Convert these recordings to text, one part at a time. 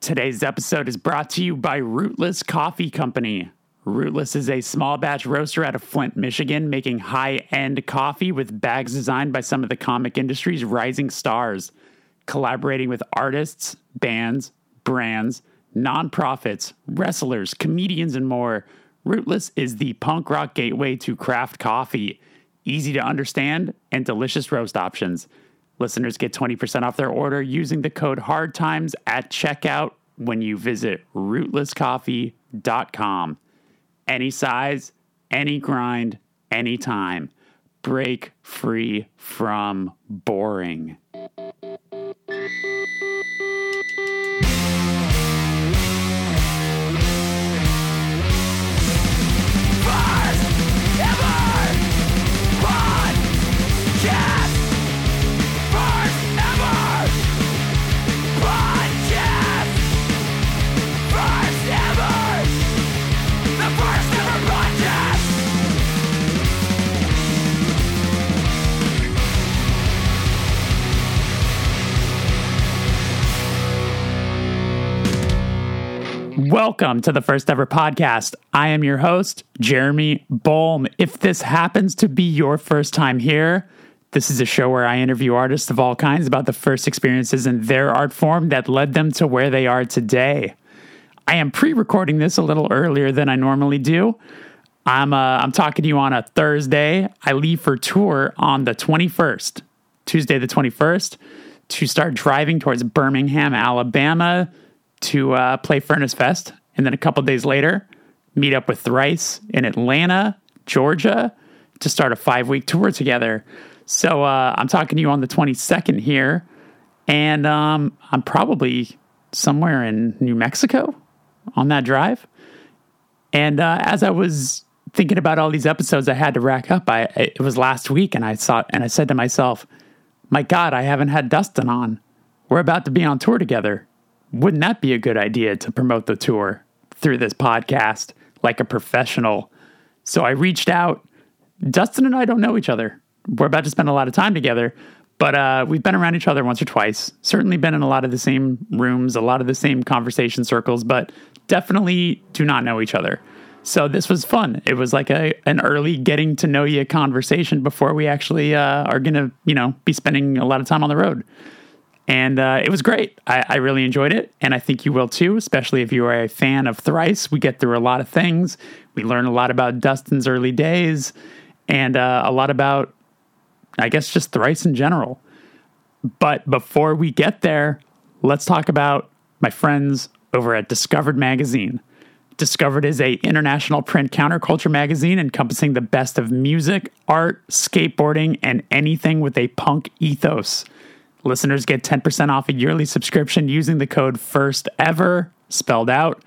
Today's episode is brought to you by Rootless Coffee Company. Rootless is a small batch roaster out of Flint, Michigan, making high end coffee with bags designed by some of the comic industry's rising stars. Collaborating with artists, bands, brands, nonprofits, wrestlers, comedians, and more, Rootless is the punk rock gateway to craft coffee. Easy to understand and delicious roast options. Listeners get 20% off their order using the code HARDTIMES at checkout when you visit rootlesscoffee.com. Any size, any grind, anytime. Break free from boring. Welcome to the first ever podcast. I am your host, Jeremy Bolm. If this happens to be your first time here, this is a show where I interview artists of all kinds about the first experiences in their art form that led them to where they are today. I am pre-recording this a little earlier than I normally do. I'm uh, I'm talking to you on a Thursday. I leave for tour on the 21st, Tuesday the 21st, to start driving towards Birmingham, Alabama to uh, play Furnace Fest, and then a couple days later, meet up with Thrice in Atlanta, Georgia, to start a five week tour together. So uh, I'm talking to you on the 22nd here, and um, I'm probably somewhere in New Mexico on that drive. And uh, as I was thinking about all these episodes I had to rack up, I it was last week, and I saw and I said to myself, "My God, I haven't had Dustin on. We're about to be on tour together wouldn't that be a good idea to promote the tour through this podcast like a professional? So I reached out. Dustin and I don't know each other. We're about to spend a lot of time together, but uh, we've been around each other once or twice. Certainly been in a lot of the same rooms, a lot of the same conversation circles, but definitely do not know each other. So this was fun. It was like a an early getting to know you conversation before we actually uh, are going to, you know, be spending a lot of time on the road. And uh, it was great. I, I, really enjoyed it. And I think you will too, especially if you are a fan of Thrice. We get through a lot of things. We learn a lot about Dustin's early days and uh, a lot about, I guess, just Thrice in general. But before we get there, let's talk about my friends over at Discovered Magazine. Discovered is a international print counterculture magazine encompassing the best of music, art, skateboarding, and anything with a punk ethos. Listeners get 10% off a yearly subscription using the code FIRST EVER, spelled out,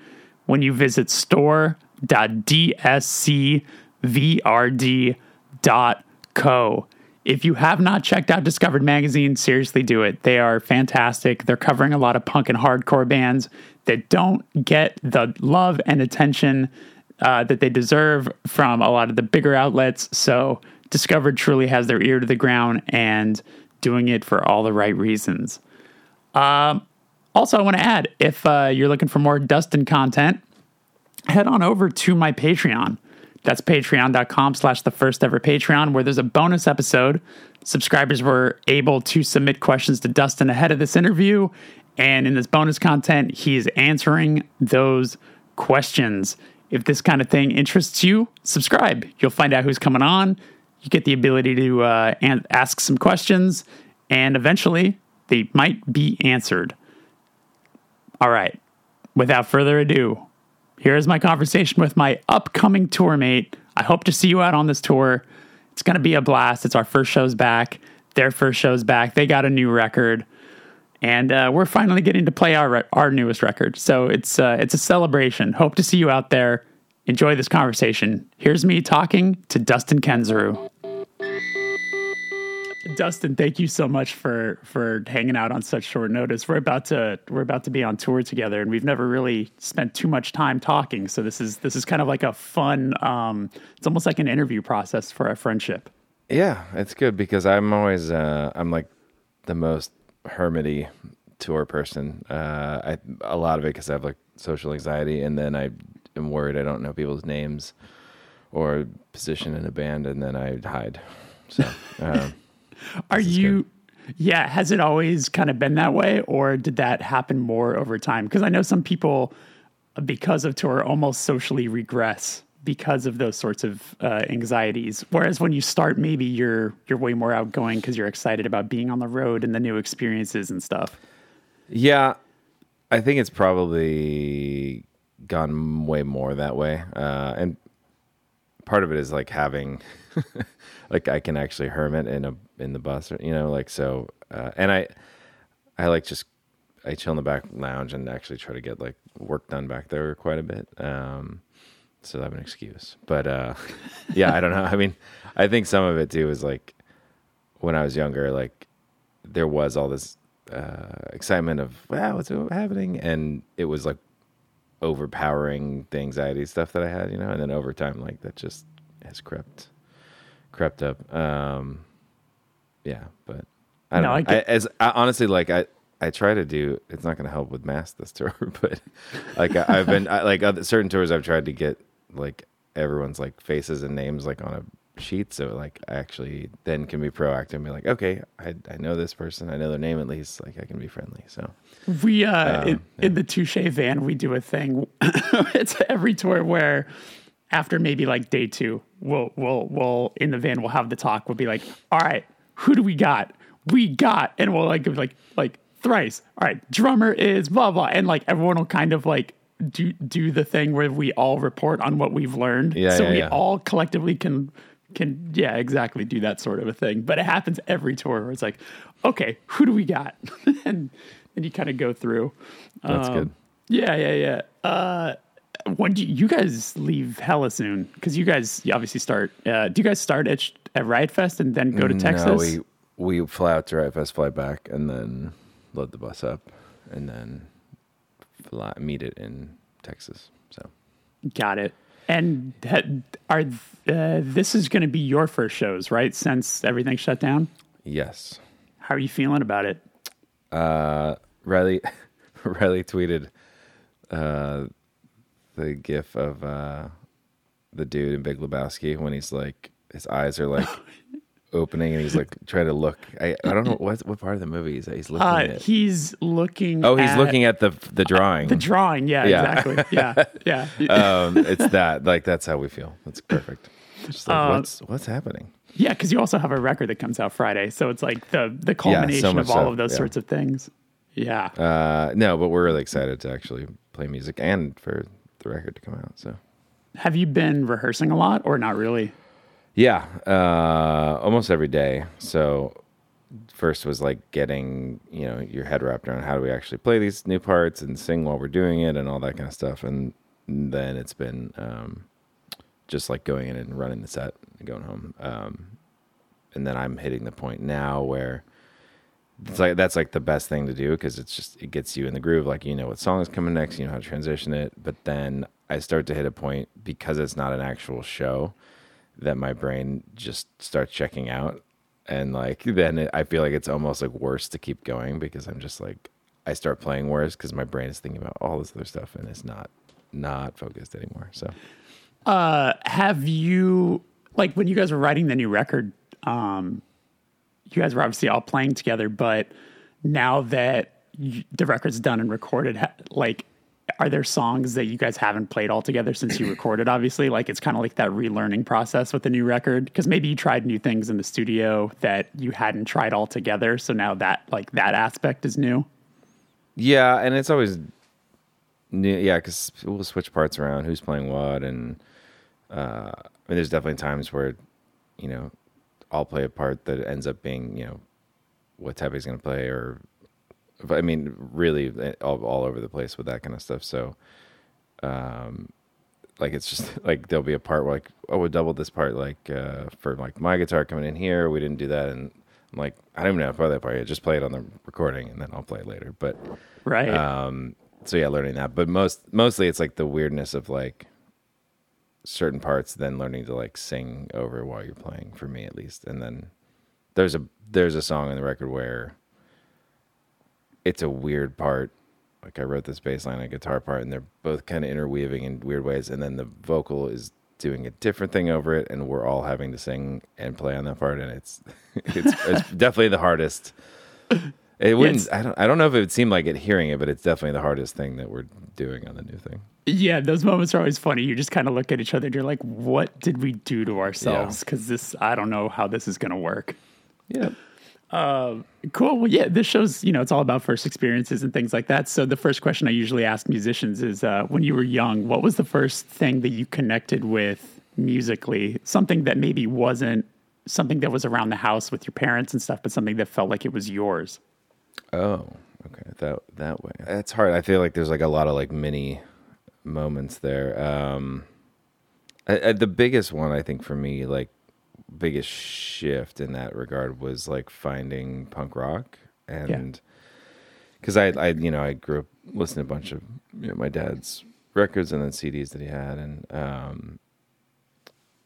when you visit store.dscvrd.co. If you have not checked out Discovered Magazine, seriously do it. They are fantastic. They're covering a lot of punk and hardcore bands that don't get the love and attention uh, that they deserve from a lot of the bigger outlets. So, Discovered truly has their ear to the ground and doing it for all the right reasons. Um, also, I want to add if uh, you're looking for more Dustin content, head on over to my Patreon. That's patreon.com slash the first ever Patreon, where there's a bonus episode. Subscribers were able to submit questions to Dustin ahead of this interview. And in this bonus content, he's answering those questions. If this kind of thing interests you, subscribe. You'll find out who's coming on you get the ability to uh, ask some questions, and eventually they might be answered. All right, without further ado, here is my conversation with my upcoming tour mate. I hope to see you out on this tour. It's going to be a blast. It's our first show's back. Their first show's back. They got a new record, and uh, we're finally getting to play our our newest record. So it's uh, it's a celebration. Hope to see you out there. Enjoy this conversation. Here's me talking to Dustin Kensrue. Dustin, thank you so much for for hanging out on such short notice. We're about to we're about to be on tour together, and we've never really spent too much time talking. So this is this is kind of like a fun. Um, it's almost like an interview process for our friendship. Yeah, it's good because I'm always uh, I'm like the most hermity tour person. Uh, I a lot of it because I have like social anxiety, and then I am worried I don't know people's names or position in a band, and then I hide. So, um, are you? Yeah, has it always kind of been that way, or did that happen more over time? Because I know some people, because of tour, almost socially regress because of those sorts of uh, anxieties. Whereas when you start, maybe you're you're way more outgoing because you're excited about being on the road and the new experiences and stuff. Yeah, I think it's probably gone way more that way, uh, and part of it is like having, like I can actually hermit in a in the bus, or, you know, like so, uh, and I, I like just I chill in the back lounge and actually try to get like work done back there quite a bit. Um, so I have an excuse. But uh, yeah, I don't know. I mean, I think some of it too is like when I was younger, like there was all this uh, excitement of wow, what's happening, and it was like overpowering the anxiety stuff that I had, you know. And then over time, like that just has crept crept up. Um, yeah, but I don't no, know. I, get- I as I, honestly like I I try to do. It's not going to help with mass this tour, but like I, have been I, like other, certain tours I've tried to get like everyone's like faces and names like on a sheet so like I actually then can be proactive and be like okay I, I know this person I know their name at least like I can be friendly so we uh um, in, yeah. in, the Touché van we do a thing it's every tour where after maybe like day two we'll we'll we'll in the van we'll have the talk we'll be like all right who do we got we got and we'll like like like thrice all right drummer is blah blah and like everyone will kind of like do do the thing where we all report on what we've learned. Yeah, so yeah, we yeah. all collectively can can yeah, exactly do that sort of a thing. But it happens every tour where it's like, okay, who do we got? and and you kind of go through. That's um, good. Yeah, yeah, yeah. Uh, when do you, guys leave hella soon? Because you guys you obviously start. Uh, do you guys start at, at Riot Fest and then go to Texas? No, we we fly out to Riot Fest, fly back, and then load the bus up, and then fly, meet it in Texas. So, got it. And are uh, this is going to be your first shows, right? Since everything shut down. Yes. How are you feeling about it? Uh, Riley, Riley tweeted uh, the gif of uh, the dude in Big Lebowski when he's like, his eyes are like opening and he's like trying to look. I, I don't know what what part of the movie is he's looking uh, at. He's looking. Oh, he's at, looking at the the drawing. The drawing, yeah, yeah. exactly. Yeah, yeah. um, it's that like that's how we feel. That's perfect. Just like, uh, what's what's happening? Yeah, because you also have a record that comes out Friday, so it's like the the culmination yeah, so of all so, of those yeah. sorts of things. Yeah. Uh, no, but we're really excited to actually play music and for the record to come out. So, have you been rehearsing a lot or not really? Yeah, uh, almost every day. So first was like getting you know your head wrapped around how do we actually play these new parts and sing while we're doing it and all that kind of stuff. And then it's been um, just like going in and running the set and going home. Um, and then I'm hitting the point now where it's like that's like the best thing to do because it's just it gets you in the groove. Like you know what song is coming next, you know how to transition it. But then I start to hit a point because it's not an actual show that my brain just starts checking out and like then it, i feel like it's almost like worse to keep going because i'm just like i start playing worse because my brain is thinking about all this other stuff and it's not not focused anymore so uh have you like when you guys were writing the new record um you guys were obviously all playing together but now that you, the record's done and recorded like are there songs that you guys haven't played all together since you recorded obviously? Like it's kind of like that relearning process with the new record? Because maybe you tried new things in the studio that you hadn't tried all together so now that like that aspect is new? Yeah and it's always new yeah because we'll switch parts around who's playing what and uh i mean there's definitely times where you know i'll play a part that ends up being you know what Teppei's going to play or I mean, really eh, all, all over the place with that kind of stuff. So, um, like it's just like there'll be a part where like oh we doubled this part like uh, for like my guitar coming in here. We didn't do that. And I'm like I don't even know how to play that part yet just play it on the recording and then I'll play it later. But right. um so yeah learning that. But most mostly it's like the weirdness of like certain parts then learning to like sing over while you're playing for me at least and then there's a there's a song in the record where it's a weird part. Like I wrote this bass line and guitar part, and they're both kind of interweaving in weird ways, and then the vocal is doing a different thing over it, and we're all having to sing and play on that part, and it's it's, it's definitely the hardest. It wouldn't. I don't. I don't know if it would seem like it hearing it, but it's definitely the hardest thing that we're doing on the new thing. Yeah, those moments are always funny. You just kind of look at each other and you're like, what did we do to ourselves? Because this, I don't know how this is going to work. Yeah. Cool. Well, yeah, this shows, you know, it's all about first experiences and things like that. So the first question I usually ask musicians is uh, when you were young, what was the first thing that you connected with musically? Something that maybe wasn't something that was around the house with your parents and stuff, but something that felt like it was yours. Oh, okay. That that way. It's hard. I feel like there's like a lot of like mini moments there. Um, I, I, the biggest one I think for me, like biggest shift in that regard was like finding punk rock and because I, I, you know, I grew up listening to a bunch of you know, my dad's records and then CDs that he had, and um,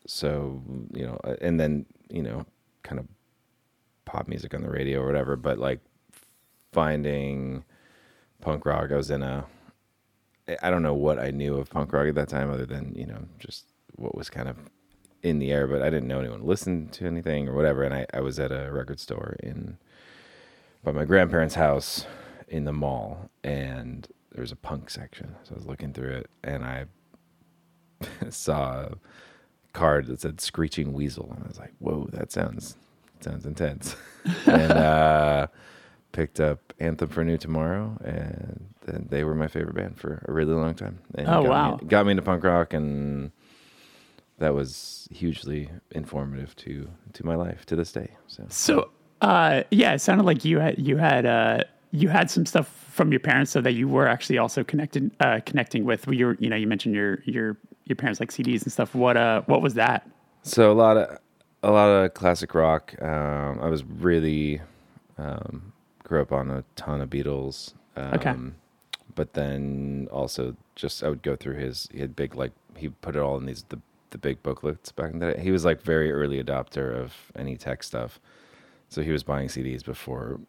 so you know, and then you know, kind of pop music on the radio or whatever, but like finding punk rock. I was in a, I don't know what I knew of punk rock at that time, other than you know just what was kind of in the air. But I didn't know anyone listened to anything or whatever. And I, I was at a record store in by my grandparents' house in the mall, and there was a punk section. So I was looking through it, and I saw a card that said "Screeching Weasel," and I was like, "Whoa, that sounds sounds intense." and uh, picked up Anthem for New Tomorrow, and then they were my favorite band for a really long time. And Oh, got wow. Me, got me into punk rock, and that was hugely informative to to my life to this day. So So, uh, yeah, it sounded like you had you had uh, you had some stuff from your parents, so that you were actually also connected uh, connecting with. You were, you know, you mentioned your your your parents like CDs and stuff. What uh, what was that? So a lot of a lot of classic rock. Um, I was really um, grew up on a ton of Beatles. Um, Okay. But then also just I would go through his. He had big like he put it all in these the the big booklets back in the day. He was like very early adopter of any tech stuff. So he was buying CDs before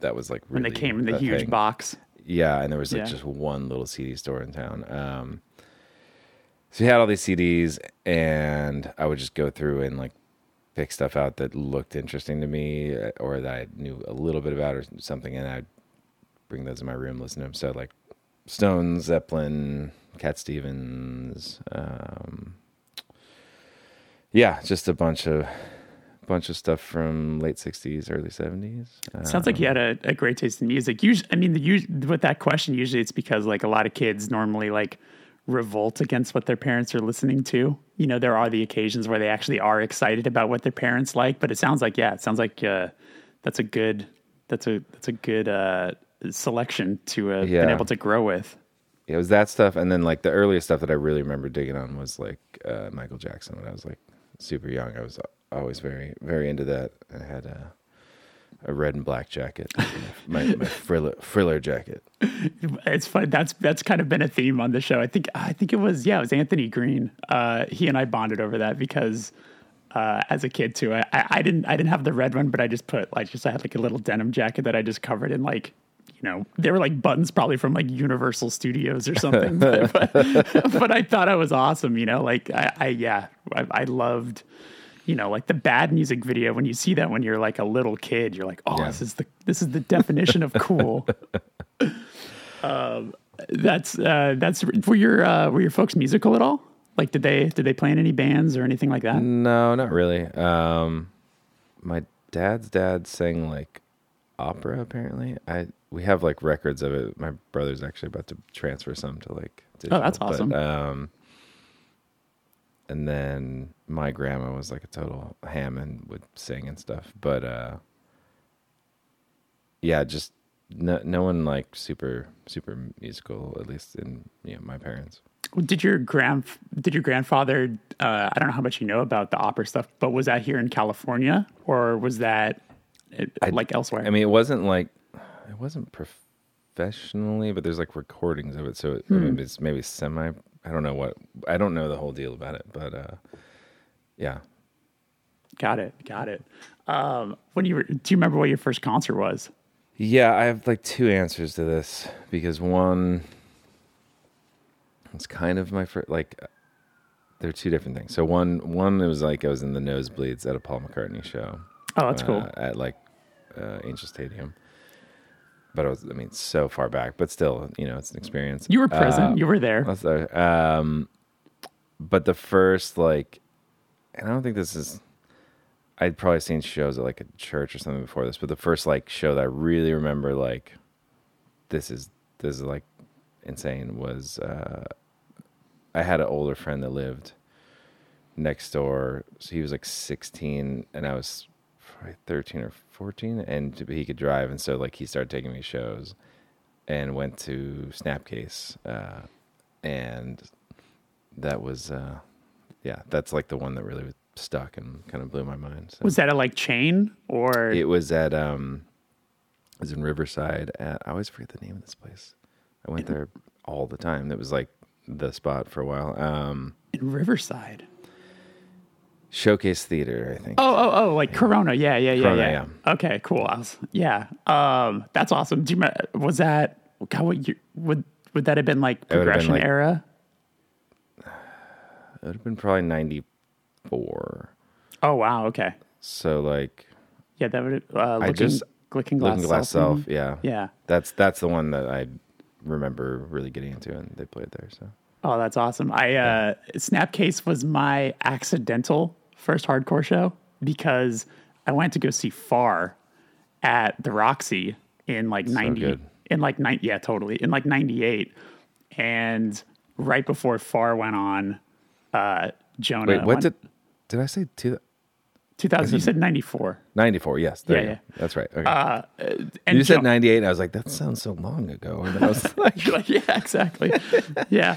that was like When they came in the huge thing. box. Yeah, and there was like Yeah. just one little CD store in town. Um, so he had all these CDs, and I would just go through and like pick stuff out that looked interesting to me, uh, or that I knew a little bit about, or something, and I'd bring those in my room, listen to them. So like Stones, Zeppelin, Cat Stevens, um, yeah, just a bunch of bunch of stuff from late '60s, early '70s. Sounds like you had a, a great taste in music. Usually, I mean, the with that question, usually it's because like a lot of kids normally like revolt against what their parents are listening to. You know, there are the occasions where they actually are excited about what their parents like, but it sounds like yeah, it sounds like uh, that's a good that's a that's a good uh, selection to uh, been able to grow with. Yeah, it was that stuff and then like the earliest stuff that i really remember digging on was like uh, michael jackson when i was like super young i was always very very into that i had a, a red and black jacket my, my Thriller, Thriller jacket It's fun. That's that's kind of been a theme on the show. I think I think it was yeah, it was Anthony Green. Uh, he and I bonded over that because uh, as a kid too, I, I didn't I didn't have the red one, but I just put like just I had like a little denim jacket that I just covered in like you know they were like buttons probably from like Universal Studios or something. but, but, but I thought I was awesome. You know, like I, I yeah I, I loved. You know, like the bad music video. When you see that when you're like a little kid, you're like, "Oh, Yeah. this is the this is the definition of cool." That's uh, that's were your uh, were your folks musical at all? Like, did they did they play in any bands or anything like that? no not really um my dad's dad sang like opera apparently i we have like records of it my brother's actually about to transfer some to like digital, that's but, awesome. um and then my grandma was like a total ham and would sing and stuff but uh yeah just no, no one like super super musical at least in you know my parents Did your grand did your grandfather? Uh, I don't know how much you know about the opera stuff, but was that here in California or was that uh, like elsewhere? i mean it wasn't like it wasn't professionally but there's like recordings of it so it, maybe it's maybe semi i don't know what i don't know the whole deal about it but uh yeah got it, got it. Um, when you were, do you remember what your first concert was? Yeah, I have like two answers to this because one, it's kind of my first. Like, they're two different things. So one, one it was like I was in the nosebleeds at a Paul McCartney show. Oh, that's cool. uh, At like uh, Angel Stadium, but I was, I mean, so far back, but still, you know, it's an experience. You were present. Uh, you were there. um, but the first like, and I don't think this is. I'd probably seen shows at like a church or something before this, but the first like show that I really remember like, this is this is like insane was uh, I had an older friend that lived next door. So he was like 16 and I was probably 13 or 14 and he could drive. And so like he started taking me shows and went to Snapcase. Uh, and that was, uh, yeah, that's like the one that really stuck and kind of blew my mind. So was that a like chain or it was at, um, it was in Riverside at, I always forget the name of this place. I went there all the time. That was like the spot for a while. Um, in Riverside? Showcase Theater, I think. Oh, oh, oh, like Corona. Yeah, yeah, yeah, Corona, yeah. Okay, cool. Was, yeah. Um, that's awesome. Do you me- was that God, what year, would would that have been like have been, progression like- era? It would have been probably 94. Oh wow, okay. So like Yeah, that would uh looking, just- looking glass, Looking Glass Self, yeah. Yeah. That's that's the one that I remember really getting into and they played there, so. Oh, that's awesome. I uh Snapcase was my accidental first hardcore show because I went to go see Far at the Roxy in like 90 good. in like 90 yeah, totally. In like 98 and right before Far went on uh Jonah Wait, what went- did did I say two, 2000 you said 94. 94? Yes. There Yeah, you yeah. go. That's right. Okay. And you said 98 and I was like that sounds so long ago. And I was like Like, yeah, exactly. yeah.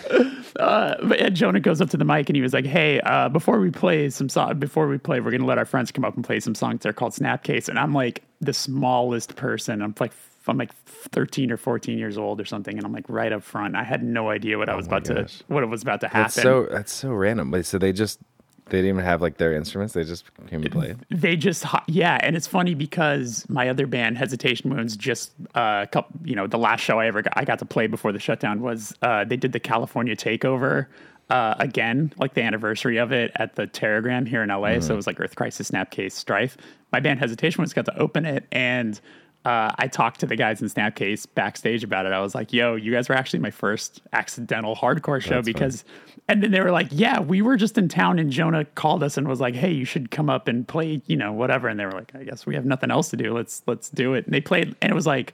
Uh, but and Jonah goes up to the mic and he was like, "Hey, uh, before we play some song, before we play, we're gonna let our friends come up and play some songs. They're called Snapcase." And I'm like the smallest person. I'm like I'm like 13 or 14 years old or something, and I'm like right up front. I had no idea what I was about Oh gosh. to what was about to happen. that's so that's so random. So they just they didn't even have like their instruments, they just came and played. they just yeah and it's funny because my other band hesitation wounds just uh couple, you know the last show i ever got, i got to play before the shutdown was uh they did the california takeover uh again like the anniversary of it at the Teragram here in la so it was like earth crisis snapcase strife my band hesitation wounds got to open it and uh, I talked to the guys in Snapcase backstage about it. I was like, "Yo, you guys were actually my first accidental hardcore show That's because and then they were like, "Yeah, we were just in town, and Jonah called us and was like, "Hey, you should come up and play, you know, whatever." And they were like, "I guess we have nothing else to do. Let's let's do it." And they played, and it was like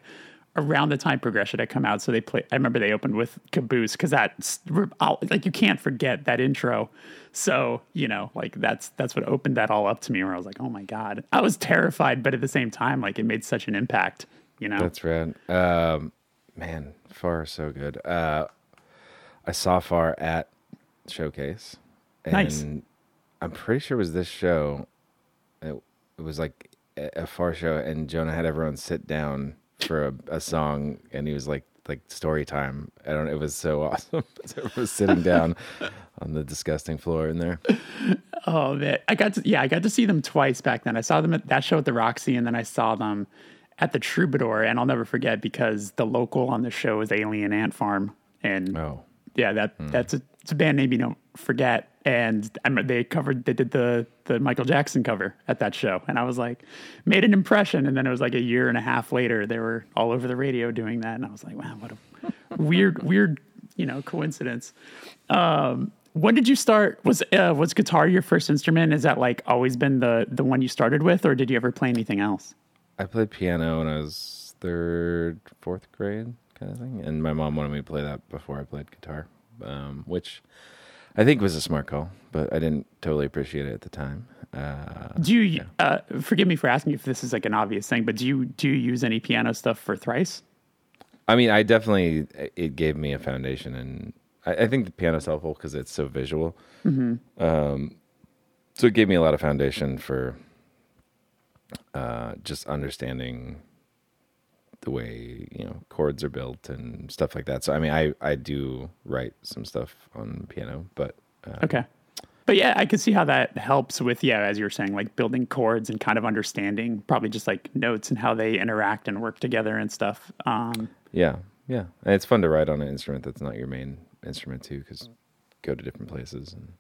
around the time Progression had come out, so they play. I remember they opened with Caboose because that's like you can't forget that intro. So you know, like that's that's what opened that all up to me. Where I was like, "Oh my god!" I was terrified, but at the same time, like it made such an impact. You know, That's rad. Um, man, Far so good. Uh, I saw Far at Showcase. And Nice. I'm pretty sure it was this show. It, it was like a, a Far show, and Jonah had everyone sit down for a, a song, and he was like, like story time. I don't. It was so awesome. Everyone was sitting down on the disgusting floor in there. Oh man, I got to yeah, I got to see them twice back then. I saw them at that show at the Roxy, and then I saw them at the Troubadour. And I'll never forget because the local on the show is Alien Ant Farm, and Oh, yeah, that hmm. that's a it's a band name you don't forget. And they covered they did the the Michael Jackson cover at that show, and I was like, made an impression. And then it was like a year and a half later, they were all over the radio doing that, and I was like, wow, what a weird weird you know coincidence. Um, when did you start? Was uh, was guitar your first instrument? Is that like always been the the one you started with, or did you ever play anything else? I played piano when I was third, fourth grade, kind of thing. And my mom wanted me to play that before I played guitar, um, which I think it was a smart call, but I didn't totally appreciate it at the time. Uh, Do you uh, forgive me for asking if this is like an obvious thing, but do you do you use any piano stuff for thrice? I mean, I definitely it gave me a foundation, and I, I think the piano's helpful because it's so visual. Um, so it gave me a lot of foundation for uh, just understanding the way you know chords are built and stuff like that. So I mean, I I do write some stuff on piano, but uh, Okay. but yeah, I can see how that helps with yeah, as you're saying, like building chords and kind of understanding probably just like notes and how they interact and work together and stuff. Um, Yeah, yeah. And it's fun to write on an instrument that's not your main instrument too, because go to different places. And,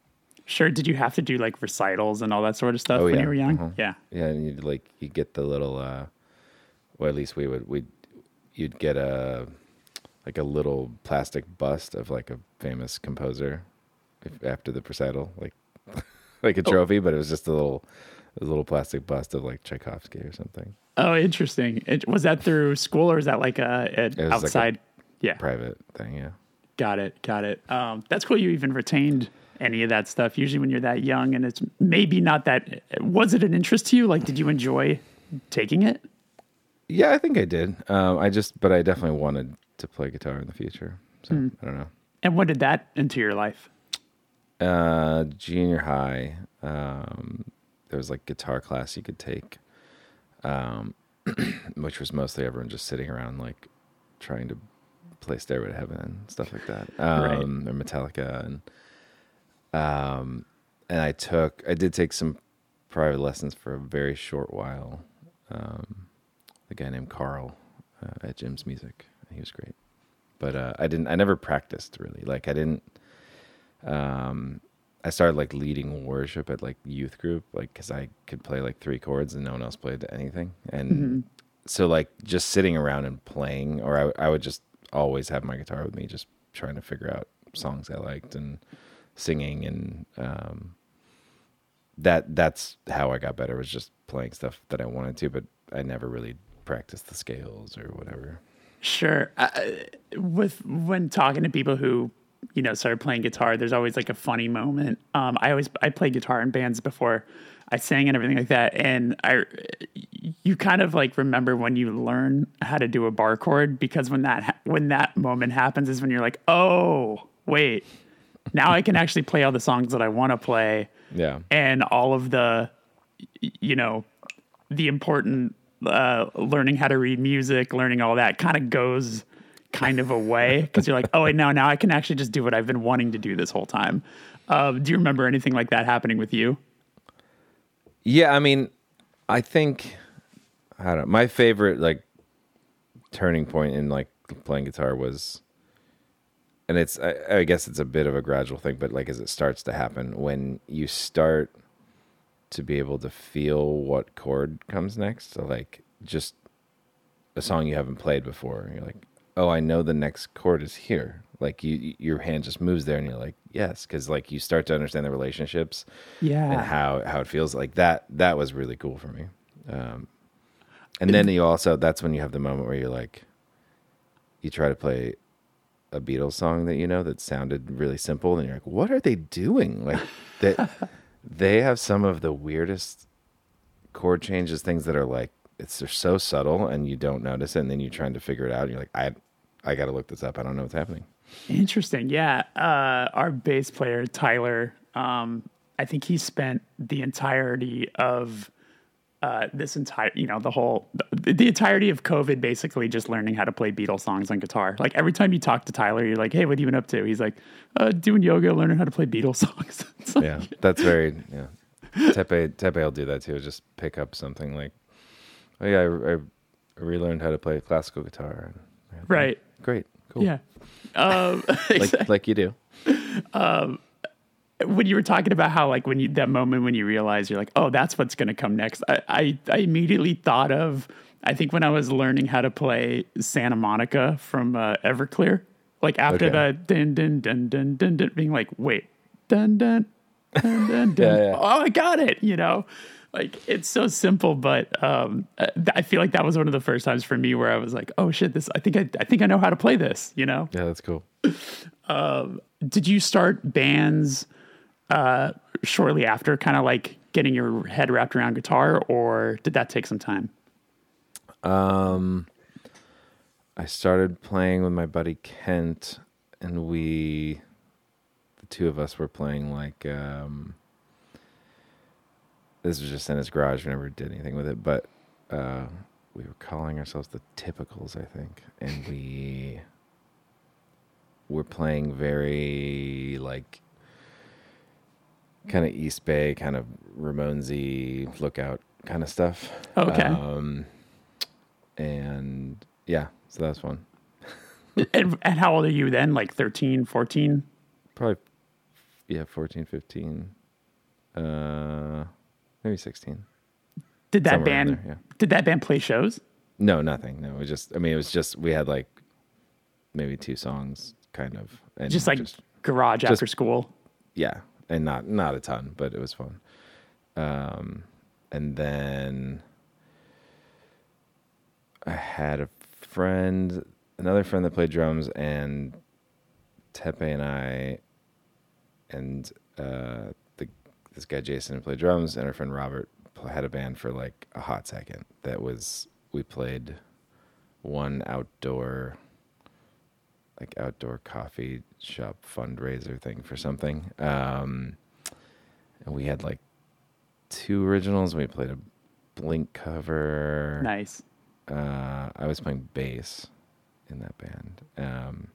sure, did you have to do like recitals and all that sort of stuff Oh, when yeah. you were young? Uh-huh. Yeah. yeah, and you'd like you get the little, uh, well, at least we would we, you'd get a like a little plastic bust of like a famous composer if, after the recital, like like a Oh. trophy, but it was just a little a little plastic bust of like Tchaikovsky or something. Oh, interesting. It, was that through school or is that like a, a was like a outside? yeah. Private thing, yeah. Got it. Got it. Um, that's cool. You even retained any of that stuff. Usually, when you're that young, and it's maybe not that. Was it an interest to you? Like, did you enjoy taking it? Yeah, I think I did. Um, I just, but I definitely wanted to play guitar in the future. So Hmm. I don't know. And what did that into your life? Uh, junior high, um, there was like guitar class you could take, um, which was mostly everyone just sitting around like trying to play Stairway to Heaven and stuff like that, Right. um, or Metallica, and um, and I took, I did take some private lessons for a very short while. Um, a guy named Carl uh, at Jim's Music, he was great, but uh, I didn't, I never practiced really. Like I didn't um I started like leading worship at like youth group, like because I could play like three chords and no one else played anything, and so like just sitting around and playing, or I, I would just always have my guitar with me, just trying to figure out songs I liked and singing, and um, that that's how I got better was just playing stuff that I wanted to, but I never really practiced the scales or whatever. Sure. Uh, with when talking to people who you know started playing guitar, there's always like a funny moment. Um, I always I played guitar in bands before. I sang and everything like that, and I you kind of like remember when you learn how to do a bar chord because when that ha- when that moment happens is when you're like, oh wait, now I can actually play all the songs that I want to play Yeah, and all of the you know the important uh, learning how to read music learning all that kind of goes kind of away because you're like oh wait now now i can actually just do what i've been wanting to do this whole time um, do you remember anything like that happening with you Yeah, I mean, I think I don't. My favorite like turning point in like playing guitar was, and it's I, I guess it's a bit of a gradual thing, but like as it starts to happen when you start to be able to feel what chord comes next. So like just a song you haven't played before, you're like, oh, I know the next chord is here. Like you, your hand just moves there, and you're like, yes, because like you start to understand the relationships yeah, and how how it feels like that that was really cool for me. Um and then you also that's when you have the moment where you're like you try to play a beatles song that you know that sounded really simple and you're like what are they doing? Like that they have some of the weirdest chord changes things that are like it's they're so subtle and you don't notice it and then you're trying to figure it out and you're like i i gotta look this up i don't know what's happening Interesting. Yeah. Uh, our bass player, Tyler, um, I think he spent the entirety of uh, this entire, you know, the whole, the, the entirety of COVID basically just learning how to play Beatles songs on guitar. Like every time you talk to Tyler, you're like, hey, what have you been up to? He's like, uh, doing yoga, learning how to play Beatles songs. It's like- yeah that's very yeah Teppei Teppei will do that too just pick up something like oh yeah i, I relearned how to play classical guitar and Right. great cool Yeah. Um, like like you do when you were talking about how like when you that moment when you realize you're like oh that's what's going to come next I, I i immediately thought of i think when i was learning how to play santa monica from uh, everclear like after Okay. the dun dun dun dun dun dun being like wait dun dun dun dun dun Yeah, yeah. oh i got it you know like it's so simple but um uh, i feel like that was one of the first times for me where i was like oh shit this i think i, I think i know how to play this you know yeah that's cool did you start bands uh, shortly after, kind of like getting your head wrapped around guitar, or did that take some time? Um, I started playing with my buddy kent and we the two of us were playing like um this was just in his garage we never did anything with it but uh we were calling ourselves the typicals i think and we were playing very like kind of East Bay, kind of Ramonesy lookout kind of stuff. Okay. Um, and yeah, so that's fun. and, and how old are you then? Like 13, 14? Probably, yeah, 14, 15, uh, maybe 16. Did that Somewhere band there, yeah. did that band play shows? No, nothing. No, it was just, I mean, it was just, we had like maybe two songs kind of. And Just like garage after school. yeah, and not, not a ton, but it was fun. Um, and then I had a friend, another friend that played drums, and Teppei and I, and uh, the this guy Jason who played drums, and our friend Robert had a band for like a hot second. That was we played one outdoor, like outdoor coffee shop fundraiser thing for something, um, and we had like two originals. We played a Blink cover. Nice. Uh, I was playing bass in that band. Um,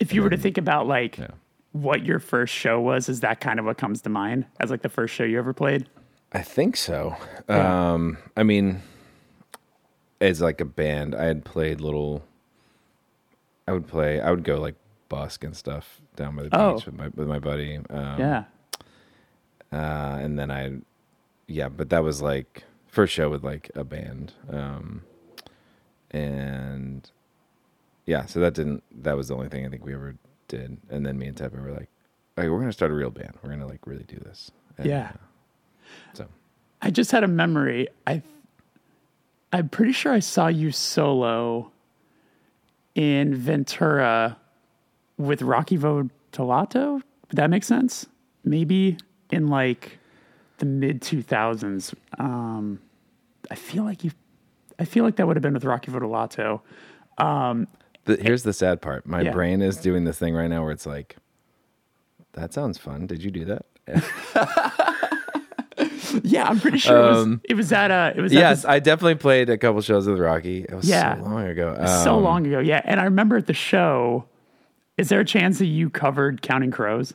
If you were to think about like yeah. what your first show was, is that kind of what comes to mind as like the first show you ever played? I think so. Yeah. Um, I mean, as like a band, I had played little. I would play. I would go like busk and stuff down by the Oh. beach with my with my buddy. Um, yeah. Uh, and then I, yeah, but that was like first show with like a band. Um, and yeah, so that didn't. That was the only thing I think we ever did. And then me and Teppei were like, "Hey, we're gonna start a real band. We're gonna like really do this." And, Yeah. uh, so I just had a memory. I I'm pretty sure I saw you solo in Ventura with Rocky Votolato. Would that make sense? Maybe in like the mid 2000s. Um, I feel like you. I feel like that would have been with Rocky Votolato. The, here's the sad part. My Yeah. brain is doing this thing right now where it's like, that sounds fun. Did you do that? Yeah, I'm pretty sure it was. Um, It was at uh It was yes, this- I definitely played a couple shows with Rocky. It was Yeah. so long ago. so Um, long ago. Yeah, and I remember at the show. Is there a chance that you covered Counting Crows?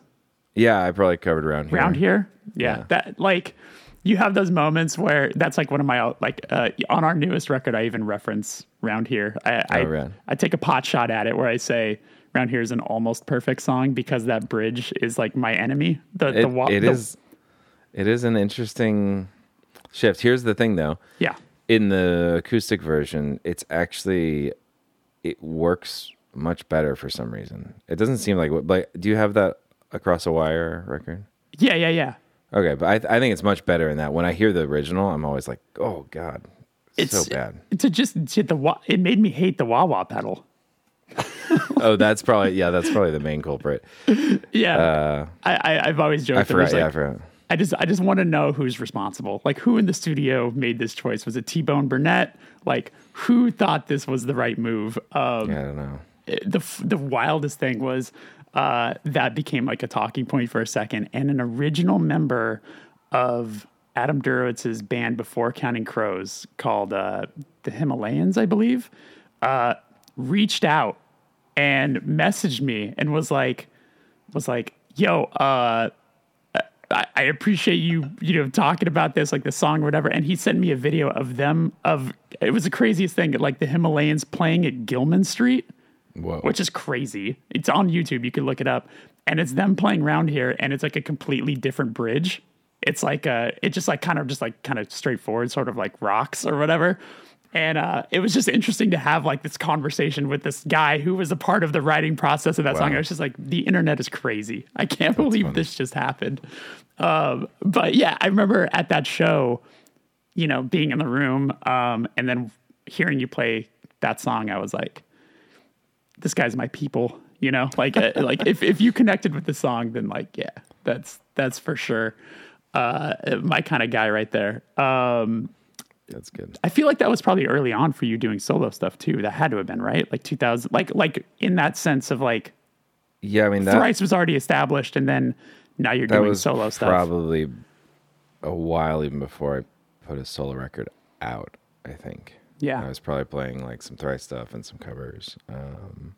Yeah, I probably covered around here. around here. Yeah, Yeah. that like you have those moments where that's like one of my like uh, on our newest record. I even reference round here. I I, Oh. I take a pot shot at it where I say round here is an almost perfect song because that bridge is like my enemy. The It, the wa- it the- is. It is an interesting shift. Here's the thing, though. yeah In the acoustic version, it's actually it works much better for some reason. It doesn't seem like. Like, do you have that across a wire record? yeah yeah yeah. Okay, but I, I think it's much better in that. When I hear the original, I'm always like, oh god, it's, so bad. To just the it made me hate the wah wah pedal. oh, that's probably yeah, that's probably the main culprit. Yeah, I, I I've always joked. Uh, I that it was forgot. yeah, I forgot. I just I just want to know who's responsible. Like who in the studio made this choice? Was it T Bone Burnett? Like who thought this was the right move? Um, Yeah, I don't know. the the wildest thing was uh, that became like a talking point for a second, and an original member of Adam Duritz's band before Counting Crows, called uh, the Himalayans, I believe, uh, reached out and messaged me and was like, was like, "Yo, uh, I, I appreciate you, you know, talking about this, like the song or whatever. And he sent me a video of them of it was the craziest thing, like the Himalayans playing at Gilman Street, Whoa. which is crazy. It's on YouTube. You can look it up, and it's them playing around here, and it's like a completely different bridge. It's like a, it just like kind of just like kind of straightforward, sort of like rocks or whatever. And uh, it was just interesting to have like this conversation with this guy who was a part of the writing process of that song. I was just like, the internet is crazy. I can't believe funny. this just happened. Um, but yeah, I remember at that show, you know, being in the room um, and then hearing you play that song. I was like, this guy's my people. You know, like uh, like if if you connected with the song, then like yeah, that's that's for sure uh, my kind of guy right there. Um, That's good. I feel like that was probably early on for you doing solo stuff too. That had to have been right, like 2000, like like in that sense of like Yeah, I mean that Thrice was already established, and then now you're doing solo stuff. probably a while even before I put a solo record out. I think. Yeah. I was probably playing like some thrice stuff and some covers, um,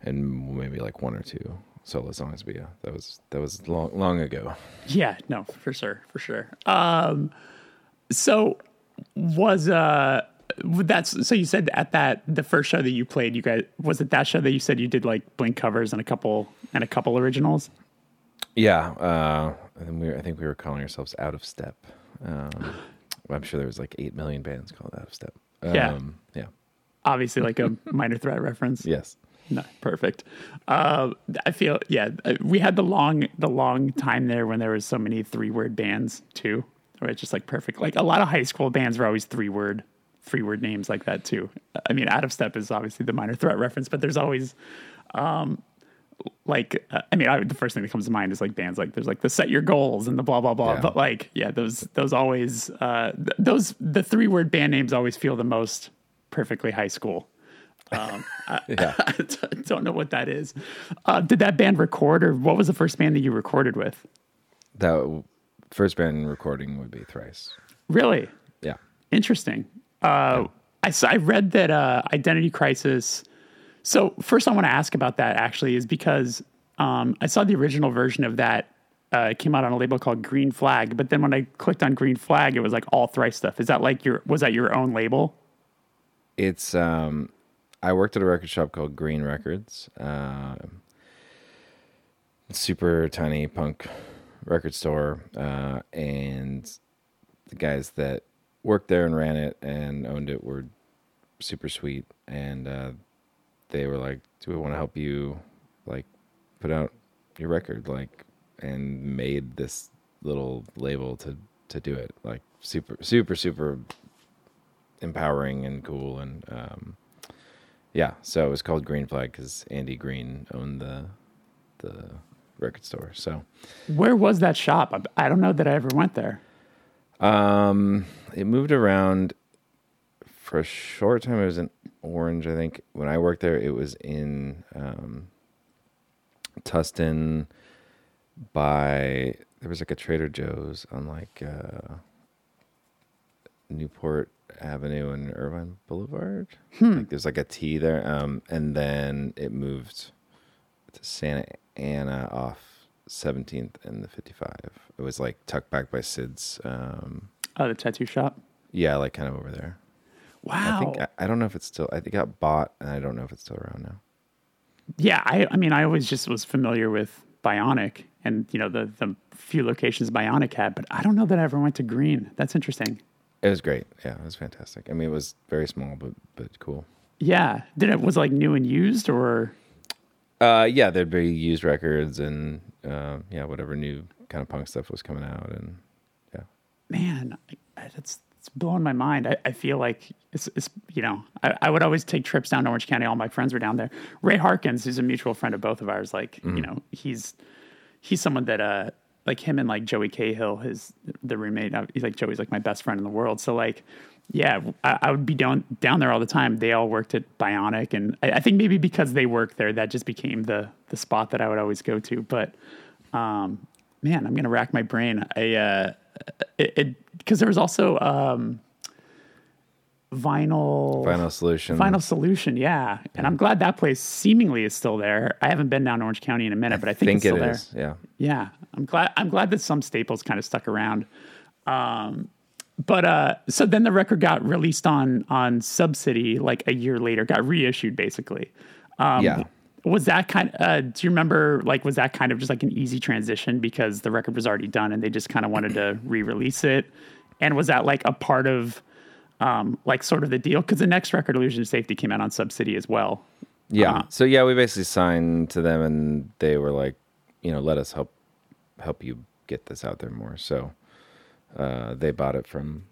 and maybe like one or two solo songs, but yeah, that was that was long long ago. Yeah, no, for sure, for sure. Um, so was uh that's so you said at that the first show that you played, you guys was it that show that you said you did like Blink covers and a couple and a couple originals? Yeah, uh, and we were, I think we were calling ourselves Out of Step. Um, I'm sure there was like eight million bands called Out of Step. Um, Yeah. yeah, Obviously, like a minor threat reference. yes. No, perfect. Uh, I feel yeah. uh, We had the long the long time there when there was so many three word bands too, where it's just like perfect. Like a lot of high school bands were always three word three word names like that too. I mean, Out of Step is obviously the minor threat reference, but there's always um like uh, I mean, I, the first thing that comes to mind is like bands like there's like the set your goals and the blah blah blah. Yeah. But like yeah, those those always uh, th- those the three word band names always feel the most perfectly high school. Um, I, Yeah. I don't know what that is. Uh, did that band record, or what was the first band that you recorded with? That first band recording would be Thrice. Really Yeah. interesting. Uh, I s- I read that uh, Identity Crisis. So first, I want to ask about that. Actually, is because um, I saw the original version of that. Uh, it came out on a label called Green Flag, but then when I clicked on Green Flag, it was like all Thrice stuff. Is that like your was that your own label? It's um I worked at a record shop called Green Records. Um super tiny punk record store uh and the guys that worked there and ran it and owned it were super sweet. And uh they were like do we want to help you like put out your record? Like and made this little label to to do it. Like super super super empowering and cool and um yeah. So it was called green flag because andy green owned the the record store so. Where was that shop? I, don't know that I ever went there. um it moved around for a short time. It was in orange i think. When i worked there it was in um tustin by there was like a trader joe's on like uh newport avenue and irvine boulevard. Like there's like a t there um and then it moved to santa ana off 17th and the 55 it was like tucked back by sid's um Oh, the tattoo shop. yeah like kind of over there Wow. i think I, I don't know if it's still i think it got bought and i don't know if it's still around now Yeah, I, I mean, I always just was familiar with Bionic and you know the the few locations Bionic had, but I don't know that I ever went to Green. That's interesting. it was great yeah it was fantastic i mean it was very small but but cool Yeah, did it was it, like new and used or uh yeah there'd be used records and uh, yeah whatever new kind of punk stuff was coming out and yeah man, I, that's it's blowing my mind. I, I feel like it's, it's you know I, I would always take trips down to Orange County. All my friends were down there. Ray Harkins, who's a mutual friend of both of ours, like you know he's he's someone that uh like him and like Joey Cahill, his the roommate. uh, He's like Joey's like my best friend in the world. So like yeah, I, I would be down down there all the time. They all worked at Bionic, and I, I think maybe because they worked there, that just became the the spot that I would always go to. But um, man, I'm gonna rack my brain. I uh, it because there was also um, vinyl final solution Final Solution, yeah, and I'm glad that place seemingly is still there. I haven't been down to Orange County in a minute, but I think, think it's still it there. is yeah Yeah, I'm glad. I'm glad that some staples kind of stuck around. Um, but uh, so then the record got released on on Sub City like a year later, got reissued basically. Um, Yeah. Was that kind? Uh, do you remember? Like, was that kind of just like an easy transition because the record was already done and they just kind of wanted to re-release it? And was that like a part of, um, like sort of the deal? Because the next record, Illusion of Safety, came out on Sub City as well. Yeah. Uh-huh. So yeah, we basically signed to them, and they were like, you know, let us help help you get this out there more. So uh, they bought it from,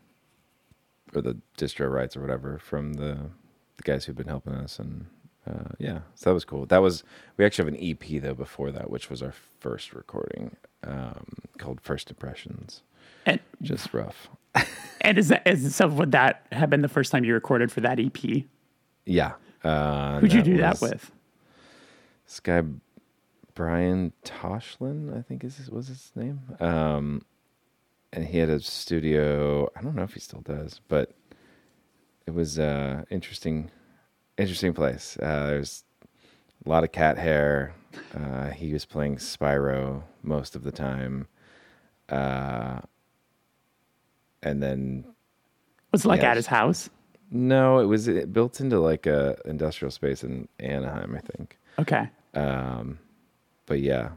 or the distro rights or whatever from the the guys who've been helping us, and uh, yeah, so that was cool. That was we actually have an EP though before that, which was our first recording um, called First Impressions. And Just rough. and is that is so? Would that have been the first time you recorded for that EP? Yeah. Uh, Who'd you do that with? this guy Brian Toshlin, I think is his, was his name. Um, and he had a studio. I don't know if he still does, but it was uh interesting, interesting place. Uh, there's a lot of cat hair, Uh, he was playing Spyro most of the time. Uh, and then Was it like Yeah, at his house? no, it was uh, built into like a industrial space in Anaheim, I think. Okay. Um, but yeah,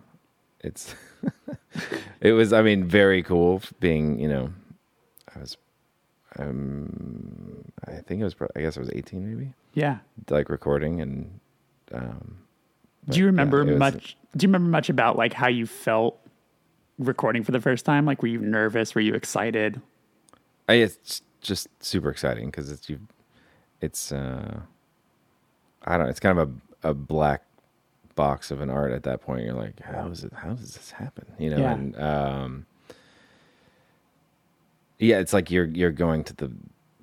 it's it was. I mean, very cool being. You know, I was. Um, I think it was. I guess I was eighteen, maybe. Yeah. Like recording and. Um, Do you yeah, remember was- much? Do you remember much about like how you felt recording for the first time? Like, were you nervous? Were you excited? I, it's just super exciting because it's you. It's. uh I don't. know, It's kind of a a black box of an art at that point. You're like, how is it? How does this happen? You know, Yeah. and um, yeah, it's like you're you're going to the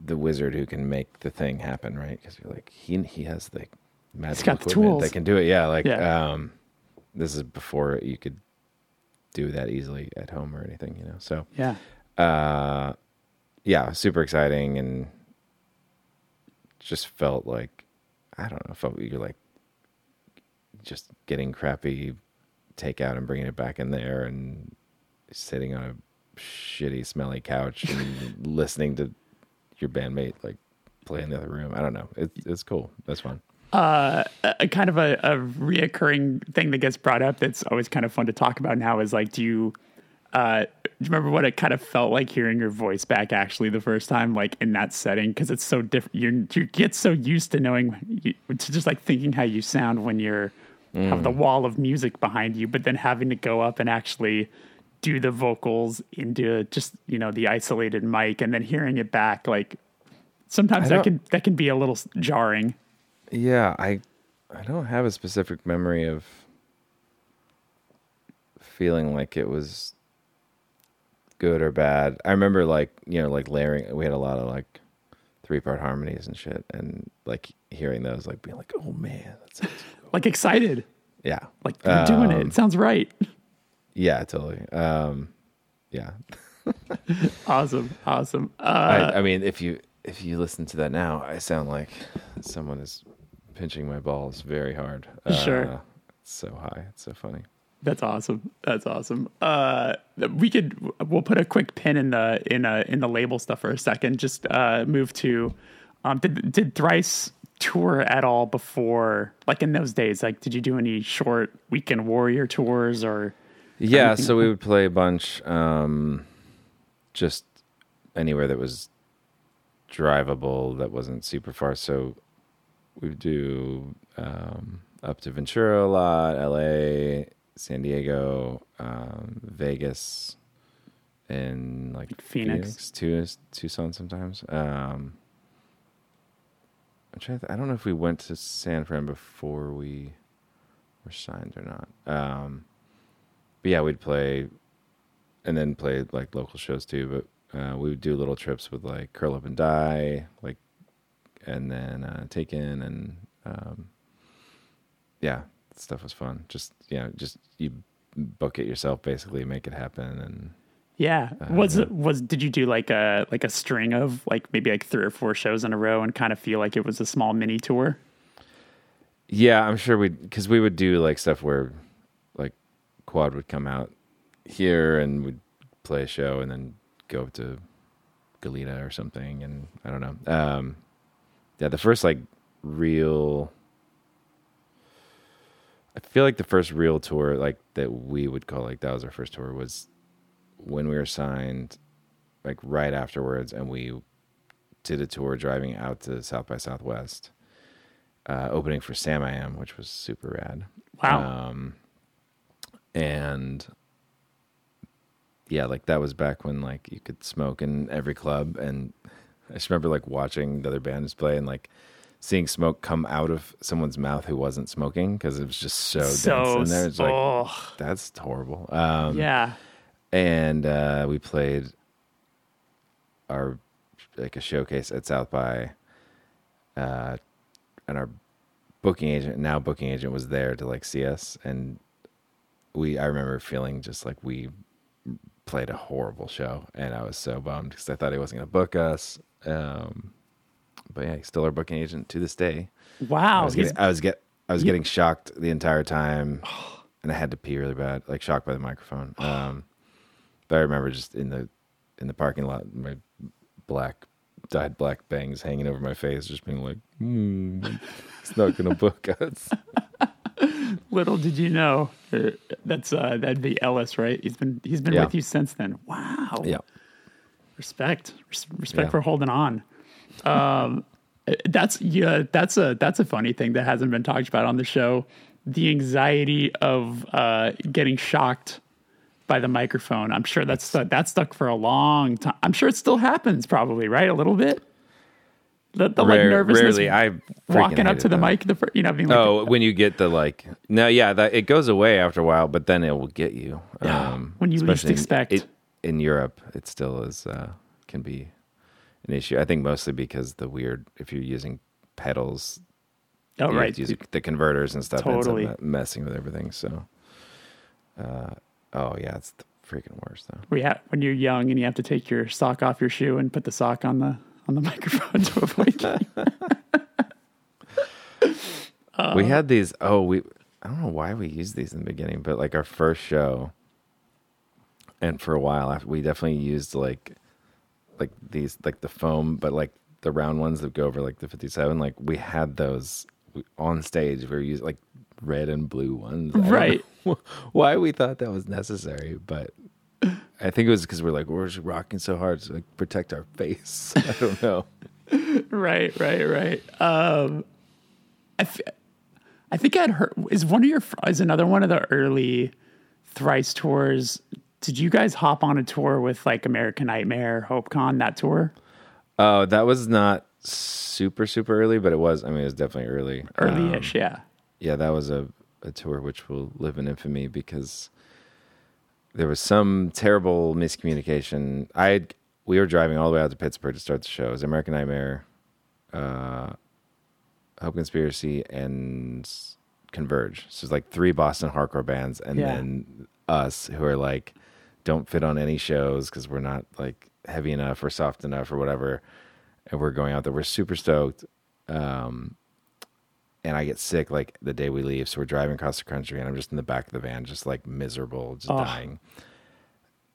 the wizard who can make the thing happen, right? Because you're like, he he has the magic equipment tools. that can do it. Yeah, like Yeah. um, this is before you could do that easily at home or anything, you know. So Yeah. uh yeah super exciting and just felt like i don't know felt you're like just getting crappy takeout and bringing it back in there and sitting on a shitty smelly couch and listening to your bandmate like play in the other room i don't know it, it's cool that's fun a, a kind of a, a reoccurring thing that gets brought up that's always kind of fun to talk about now is like, do you, uh, do you remember what it kind of felt like hearing your voice back actually the first time, like in that setting? Cause it's so different. You you get so used to knowing, you, to just like thinking how you sound when you're, have the mm. wall of music behind you, but then having to go up and actually do the vocals into just, you know, the isolated mic and then hearing it back. Like sometimes that can, that can be a little jarring. Yeah, I I don't have a specific memory of feeling like it was good or bad. I remember like, you know, like layering we had a lot of like three part harmonies and shit and like hearing those like being like, "Oh man, that sounds cool." Like excited. Yeah. Like you're doing it. Um, It sounds right. Yeah, totally. Um yeah. Awesome. Awesome. Uh, I, I mean, if you if you listen to that now, I sound like someone is pinching my balls very hard. Sure. Uh, it's so high. It's so funny. that's awesome. That's awesome. Uh, we could we'll put a quick pin in the in a in the label stuff for a second. Just uh, move to. Um, did did Thrice tour at all before? Like in those days, like did you do any short weekend warrior tours or? Yeah, Anything so we would play a bunch, um, just anywhere that was drivable that wasn't super far. So we would do um, up to Ventura a lot, L.A., San Diego, um, Vegas, and like Phoenix. Tucson, Tucson sometimes. Um, I'm trying to I don't know if we went to San Fran before we were signed or not. Um, but yeah, we'd play and then play like local shows too. But uh, we would do little trips with like Curl Up and Die, like, and then uh, Taken and um, yeah, stuff was fun. Just you know, just you book it yourself, basically, make it happen, and Yeah. Was Uh, it was did you do like a like a string of like maybe like three or four shows in a row and kind of feel like it was a small mini tour? Yeah, I'm sure we because we would do like stuff where like Quad would come out here and we'd play a show and then go to Goleta or something and I don't know. Um yeah, the first like real I feel like the first real tour like that we would call like that was our first tour was when we were signed like right afterwards and we did a tour driving out to South by Southwest uh, opening for Samiam, which was super rad. Wow. Um, and yeah, like that was back when like you could smoke in every club, and I just remember like watching the other bands play and like seeing smoke come out of someone's mouth who wasn't smoking because it was just so, dense so in there. It's like oh, that's horrible. Um, yeah. And uh, we played our like a showcase at South by, uh, and our booking agent now booking agent was there to like see us, and we I remember feeling just like we played a horrible show, and I was so bummed because I thought he wasn't going to book us. Um, but yeah, he's still our booking agent to this day. I Wow. was getting, I was get I was getting shocked the entire time, and I had to pee really bad, like shocked by the microphone. Um, but I remember just in the in the parking lot, my black dyed black bangs hanging over my face, just being like, hmm, "It's not gonna book us." Little did you know uh, that's uh, that'd be Ellis, right? He's been he's been Yeah. with you since then. Wow. yeah, Respect. Res- Respect Yeah. for holding on. Um, that's yeah. That's a that's a funny thing that hasn't been talked about on the show. The anxiety of uh, getting shocked by the microphone. I'm sure that's stuck, that's stuck for a long time. I'm sure it still happens, probably, right? A little bit. The, the like Rare- nervousness rarely. I walking up to the though. mic, the you know, being like, Oh, when you get the like, no, yeah, that it goes away after a while, but then it will get you. Um, when you least especially in- expect. it, in Europe, it still is uh, can be an issue. I think mostly because the weird if you're using pedals, oh right, the converters and stuff. Totally. messing with everything. So, uh, oh yeah, it's the freaking worst though. we have when you're young and you have to take your sock off your shoe and put the sock on the on the microphone to avoid getting we uh, had these. Oh, we. I don't know why we used these in the beginning, but like our first show, and for a while after, we definitely used like, like these like the foam, but like the round ones that go over like the fifty-seven. Like we had those on stage. We were using like red and blue ones. Right. why we thought that was necessary, but. I think it was because we're like we're just rocking so hard to like protect our face. I don't know. right, right, right. Um, I, f- I think I'd heard is one of your is another one of the early thrice tours. Did you guys hop on a tour with like American Nightmare, HopeCon, that tour? Oh, that was not super super early, but it was. I mean, it was definitely early. Um, Early-ish, yeah. Yeah, that was a, a tour which will live in infamy because there was some terrible miscommunication. I we were driving all the way out to Pittsburgh to start the show. It was American Nightmare, uh, Hope Conspiracy, and Converge. So it's like three Boston hardcore bands, and Yeah. then us who are like don't fit on any shows because we're not like heavy enough or soft enough or whatever. And we're going out there. We're super stoked. Um, and I get sick like the day we leave. So we're driving across the country and I'm just in the back of the van, just like miserable, just Oh. dying.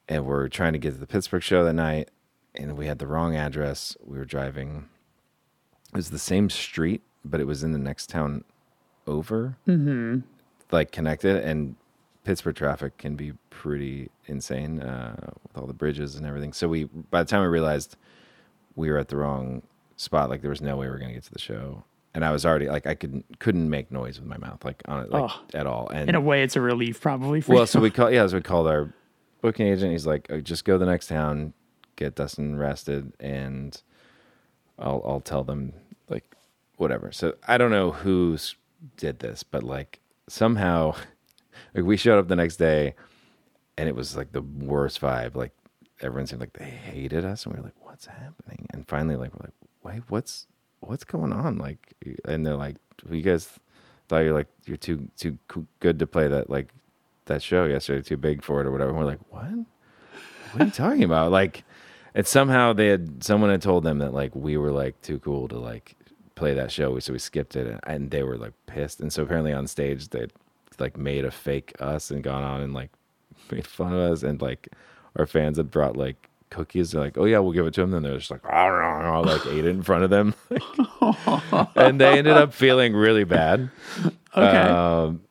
And we're trying to get to the Pittsburgh show that night and we had the wrong address. We were driving, it was the same street, but it was in the next town over, mm-hmm. like connected. And Pittsburgh traffic can be pretty insane uh, with all the bridges and everything. So we, by the time we realized we were at the wrong spot, like there was no way we were going to get to the show. And I was already like I couldn't couldn't make noise with my mouth like on it like Oh. at all. And In a way, it's a relief probably for well, you. so we called yeah, so we called our booking agent. He's like, "Uh, just go to the next town, get Dustin rested, and I'll I'll tell them like whatever. So I don't know who did this, but like somehow, like we showed up the next day, and it was like the worst vibe. Like everyone seemed like they hated us, and we were like, "What's happening?" And finally, like we're like, "Wait, what's what's going on?" Like, and they're like, "You guys thought you're like you're too too good to play that like that show yesterday, too big for it or whatever." And we're like, "What? What are you talking about?" Like, and somehow they had someone had told them that like we were like too cool to like play that show, so we skipped it, and, and they were like pissed. And so apparently on stage they like made a fake us and gone on and like made fun of us, and like our fans had brought like cookies. They're like, "Oh yeah, we'll give it to them." Then they're just like, "Oh like ate it in front of them, and they ended up feeling really bad. okay. Um,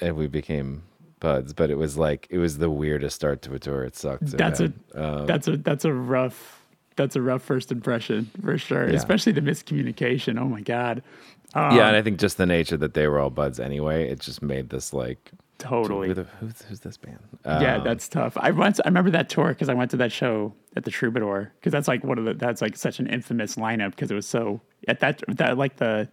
and we became buds, but it was like it was the weirdest start to a tour. It sucked. so that's a. Um, that's a that's a rough that's a rough first impression for sure. Yeah. Especially the miscommunication. Oh my god. yeah, and I think just the nature that they were all buds anyway, it just made this like Totally. Who the, who's, who's this band? yeah, Um, that's tough. I went. I remember that tour because I went to that show at the Troubadour because that's like one of the that's like such an infamous lineup because it was so at that that like the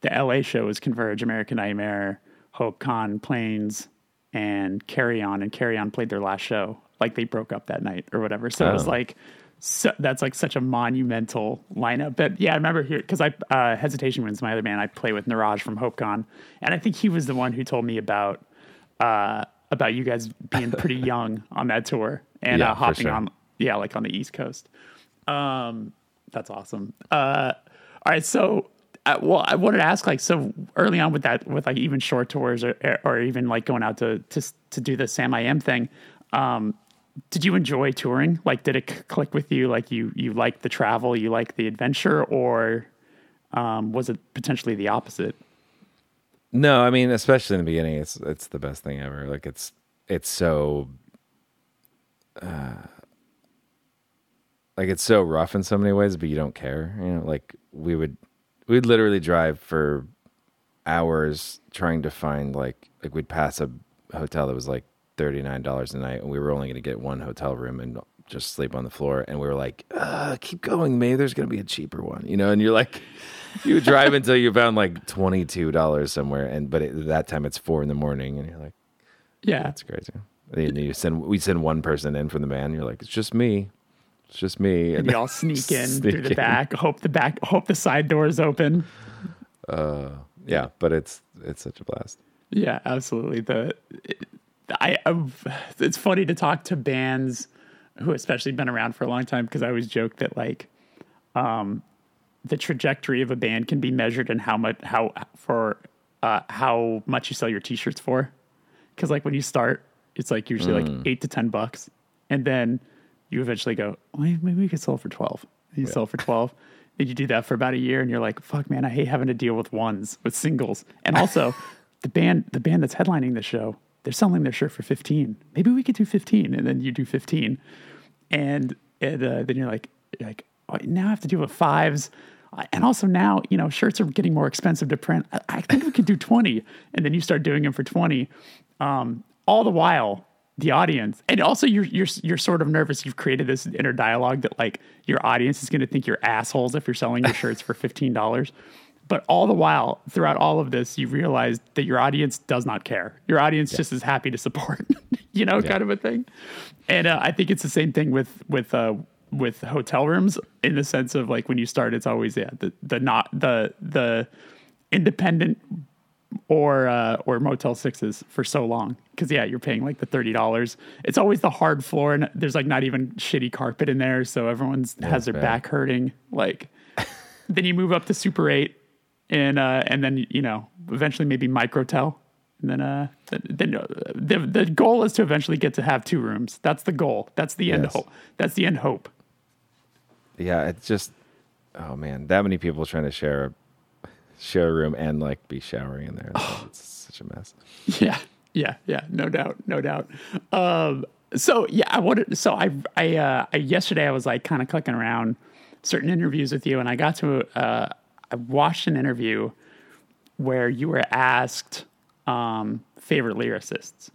the L.A. show was Converge, American Nightmare, Hope Con, Planes, and Carry On, and Carry On played their last show. Like they broke up that night or whatever. So it was Oh. like. So, that's like such a monumental lineup. But yeah, I remember here because I uh, Hesitation Wins my other band. I play with Niraj from HopeCon, and I think he was the one who told me about uh, about you guys being pretty young on that tour and Yeah, uh, hopping sure. on, yeah, like on the East Coast. Um, that's awesome. Uh, all right, so I, well, I wanted to ask, like, so early on with that, with like even short tours or, or even like going out to to to do the Samiam thing. Um, did you enjoy touring? Like, did it c- click with you? Like, you you like the travel, you like the adventure, or um, was it potentially the opposite? No, I mean, especially in the beginning, it's it's the best thing ever. Like it's it's so uh like it's so rough in so many ways, but you don't care. You know, like we would we'd literally drive for hours trying to find like like we'd pass a hotel that was like thirty nine dollars a night, and we were only going to get one hotel room and just sleep on the floor. And we were like, uh, keep going, maybe there's going to be a cheaper one, you know. And you're like, you would drive until you found like twenty two dollars somewhere, and but at that time it's four in the morning, and you're like, Yeah, that's crazy. And you send we send one person in from the van. You're like, it's just me, it's just me, and you all sneak in Sneak through the in. back. Hope the back, hope the side doors open. Uh, yeah. But it's it's such a blast. Yeah, absolutely. The I, I it's funny to talk to bands who especially been around for a long time because I always joke that like um the trajectory of a band can be measured in how much how for uh how much you sell your t-shirts for. Cuz like when you start it's like usually like 8 to 10 bucks. And then you eventually go well, maybe we could sell for 12 and you sell for 12 and you do that for about a year and you're like fuck man I hate having to deal with ones with singles. And also the band the band that's headlining the show they're selling their shirt for 15 maybe we could do 15 and then you do 15 and, and uh, then you're like you're like now I have to deal with fives. And also now you know shirts are getting more expensive to print. I, I think we could do 20 and then you start doing them for 20 um, all the while the audience and also you're you're you're sort of nervous you've created this inner dialogue that like your audience is going to think you're assholes if you're selling your shirts for $15 but all the while throughout all of this you realize that your audience does not care. Your audience just is happy to support you know kind of a thing. And uh, i think it's the same thing with with uh with hotel rooms in the sense of like when you start it's always yeah the the not the the independent or uh, or Motel Sixes for so long because yeah, you're paying like the thirty dollars. It's always the hard floor, and there's like not even shitty carpet in there, so everyone's has their bad. back hurting. Like then you move up to Super Eight, and uh, and then you know eventually maybe Microtel, and then uh then, then uh, the the goal is to eventually get to have two rooms. That's the goal. That's the end Yes. hope. That's the end hope. Yeah, it's just oh man, that many people trying to share a share a room and like be showering in there. It's such a mess. Yeah, yeah, yeah. No doubt, no doubt. Um, so yeah, I wanted. So I, I, uh, I yesterday I was like kind of clicking around certain interviews with you, and I got to. Uh, I watched an interview where you were asked um, favorite lyricists,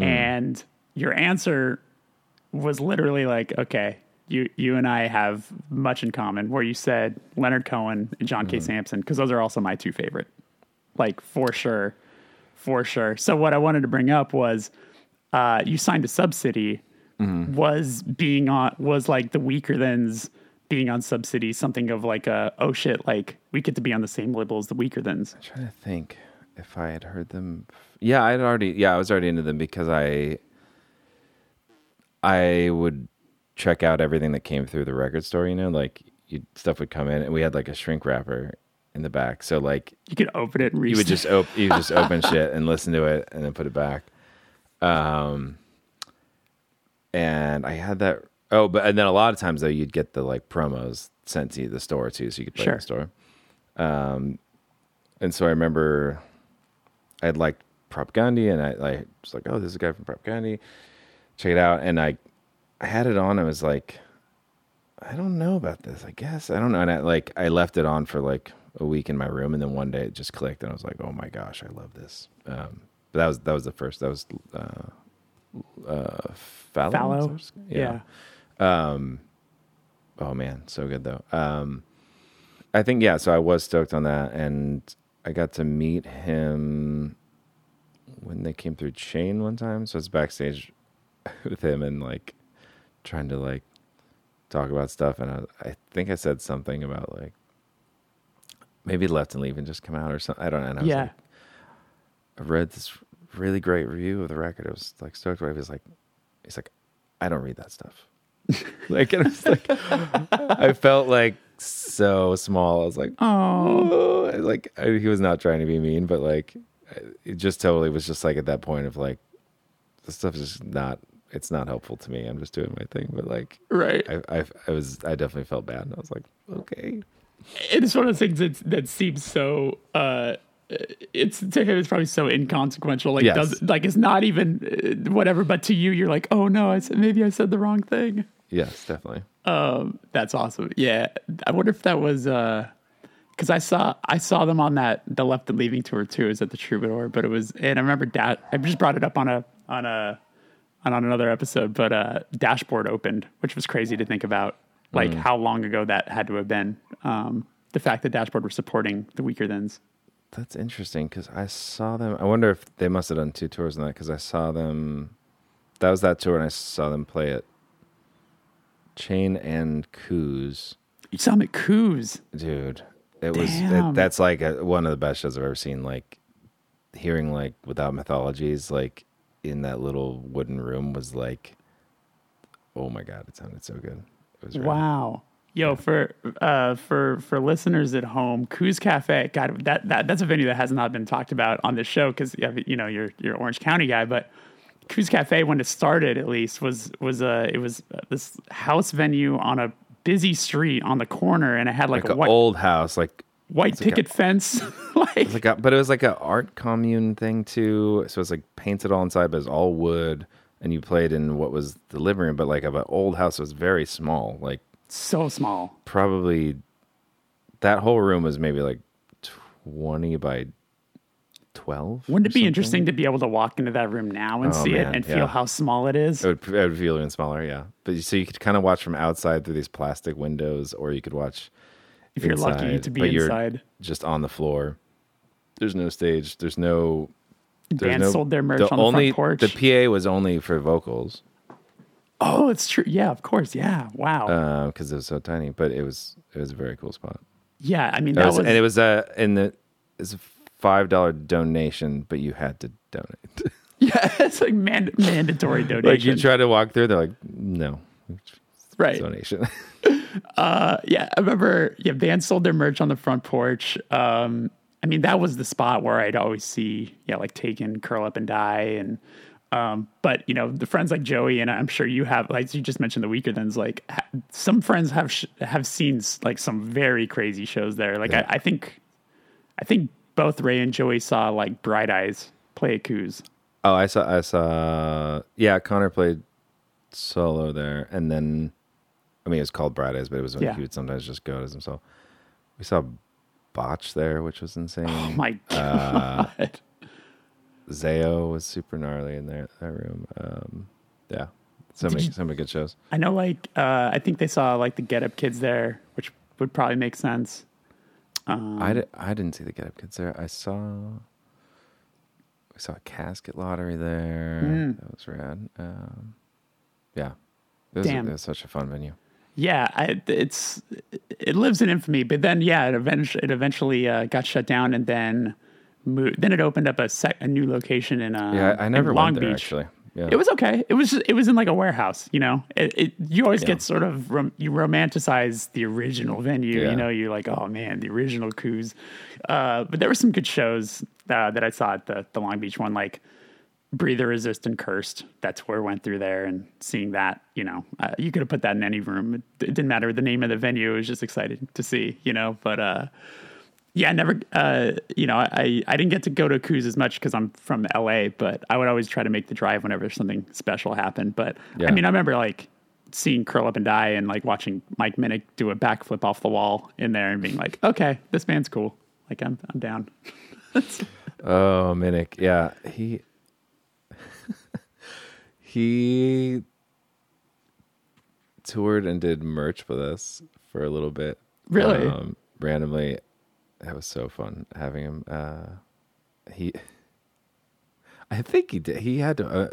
and your answer was literally like, okay. You, you and I have much in common. Where you said Leonard Cohen and John K. Samson, because those are also my two favorite, like for sure for sure. So what I wanted to bring up was uh, you signed a Sub City. Was being on was like the Weakerthans being on Sub City something of like a oh shit like we get to be on the same label as the Weakerthans. I'm trying to think if I had heard them. Yeah, I had already. Yeah, I was already into them because I I would check out everything that came through the record store. You know, like stuff would come in, and we had like a shrink wrapper in the back. So like You could open it and you would just op- you just open shit and listen to it and then put it back. Um, and I had that. Oh, but and then a lot of times though, you'd get the like promos sent to you, the store too, so you could play in the store. Um, and so I remember I had liked Propaganda, and I like was like, oh, this is a guy from Propaganda. Check it out, and I I had it on. I was like, I don't know about this. I guess I don't know. And I like I left it on for like a week in my room, and then one day it just clicked, and I was like, oh my gosh, I love this. Um, but that was that was the first. That was uh, uh, Fallow. fallow. Yeah. Yeah. Oh man, so good though. Um, I think yeah. So I was stoked on that, and I got to meet him when they came through Chain one time. So I was backstage with him and like trying to like talk about stuff, and I, I think I said something about like maybe Left and Leave and just come out or something. I don't know. And I was Yeah. like, I read this really great review of the record. I was like stoked. He was like, he's like, I don't read that stuff. like, and I was like, I felt like so small. I was like, Oh, like I, he was not trying to be mean, but like it just totally was just like at that point of like this stuff is just not. It's not helpful to me. I'm just doing my thing, but like right. I, I, I was, I definitely felt bad. And I was like, okay, It's one of the things that that seems so. uh it's to him. It's probably so inconsequential. Like Yes. does like it's not even uh, whatever. But to you, you're like, oh no, I said maybe I said the wrong thing. yes, definitely. Um, that's awesome. Yeah, I wonder if that was uh, because I saw I saw them on that the Left and Leaving tour too. It was at the Troubadour, but it was and I remember that I just brought it up on a on a on, on another episode, but uh, Dashboard opened, which was crazy to think about, like Mm. how long ago that had to have been. Um, the fact that Dashboard were supporting the Weakerthans. That's interesting because I saw them. I wonder if they must have done two tours on that because I saw them. That was that tour, and I saw them play it. Chain and Koo's. You saw them at Koo's. Dude, it was Damn. it, that's like a, one of the best shows I've ever seen. Like hearing like without mythologies, like in that little wooden room was like, oh my god, it sounded so good. It was rad. Wow. Yo, for uh, for for listeners at home, Koo's Cafe, God, that, that that's a venue that has not been talked about on this show because you know you're you're Orange County guy, but Koo's Cafe when it started at least was was uh, it was uh, this house venue on a busy street on the corner, and it had like, like a white old house, like white like a- picket fence, like like a, but it was like an art commune thing too. So it's like painted all inside, but it's all wood, and you played in what was the living room, but like of an old house. It was very small, like so small. probably that whole room was maybe like twenty by twelve. Wouldn't it be something. interesting to be able to walk into that room now and Oh, see man, it and feel how small it is? It would, it would feel even smaller, yeah. But you- so you could kind of watch from outside through these plastic windows, or you could watch if you're lucky to be inside. just on the floor. There's no stage. There's no. There's Bands no, sold their merch the on the only, front porch. The PA was only for vocals. Oh, it's true. Yeah, of course. Yeah. Wow. because it was so tiny. But it was it was a very cool spot. yeah. I mean, That was, was, and it was uh, in the it's a five dollar donation, but you had to donate. yeah, it's like mand- mandatory donation. like you try to walk through, they're like, no, right. donation. Yeah. I remember, yeah, bands sold their merch on the front porch. Um, I mean, that was the spot where I'd always see, yeah, like Taken, Curl Up and Die. And, um, but, you know, the friends like Joey, and I'm sure you have, like you just mentioned the Weakerthans, like ha- some friends have, sh- have seen like some very crazy shows there. Like, Yeah. I, I think, I think both Ray and Joey saw like Bright Eyes play a Koo's. oh, I saw I saw yeah, Conor played solo there, and then I mean it was called Bright Eyes, but it was when Yeah. he would sometimes just go as himself. We saw Botch there, which was insane. Oh my Uh, God. Zao was super gnarly in there that room. Um, yeah, so many so many good shows. I know, like, uh, I think they saw like the Get Up Kids there, which would probably make sense. Um, I, di- I didn't see the Get Up Kids there. I saw we saw a casket lottery there. Mm. That was rad. Um, yeah, it was, Damn. it was such a fun venue. Yeah, I, it's it lives in infamy. But then, yeah, it eventually it eventually uh, got shut down, and then moved, then it opened up a sec, a new location in uh, Yeah, I, I never Long went there Beach. actually. Yeah, It was okay. It was just, it was in like a warehouse, you know. It, it you always Yeah. get sort of rom- you romanticize the original venue, Yeah. you know. You're like, oh man, the original Koo's. Uh, but there were some good shows uh, that I saw at the the Long Beach one, like Breather Resist and Cursed. that's where tour went through there, and seeing that, you know, uh, you could have put that in any room. It, it didn't matter the name of the venue. It was just exciting to see, you know. But uh, yeah, never, uh, you know, I, I didn't get to go to Koo's as much because I'm from LA, but I would always try to make the drive whenever something special happened. But Yeah. I mean, I remember like seeing Curl Up and Die and like watching Mike Minnick do a backflip off the wall in there and being like, okay, this man's cool. Like I'm, I'm down. Oh, Minnick. Yeah, he he toured and did merch with us for a little bit. Really? Um, randomly, that was so fun having him. Uh, he, I think he did. He had to. Uh,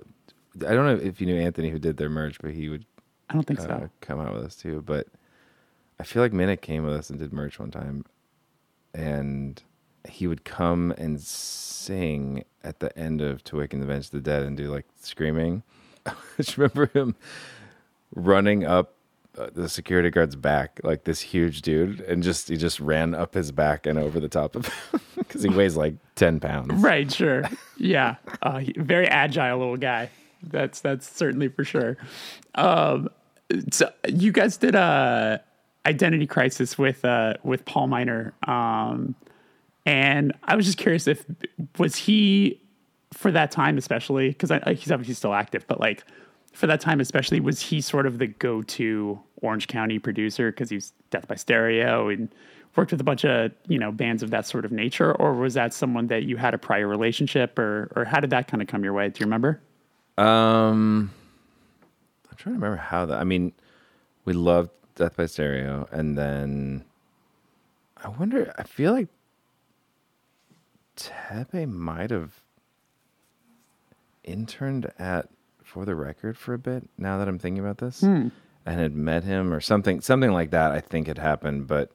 I don't know if you knew Anthony who did their merch, but he would I don't think uh, so. come out with us too. But I feel like Minnick came with us and did merch one time, and he would come and sing at the end of "To Awake and Avenge of the Dead" and do like screaming. I just remember him running up uh, the security guard's back, like this huge dude, and just he just ran up his back and over the top of him because he weighs like ten pounds. Right, sure. Yeah. Uh, very agile little guy. That's that's certainly for sure. Um, so you guys did a identity crisis with uh, with Paul Miner, um, and I was just curious if was he for that time especially because he's obviously still active, but like for that time especially was he sort of the go to Orange County producer because he's Death by Stereo and worked with a bunch of you know bands of that sort of nature, or was that someone that you had a prior relationship, or or how did that kind of come your way? Do you remember? Um, I'm trying to remember how that. I mean, we loved Death by Stereo, and then I wonder. I feel like Teppei might have interned at For the Record for a bit. Now that I'm thinking about this, and had met him or something, something like that. I think had happened, but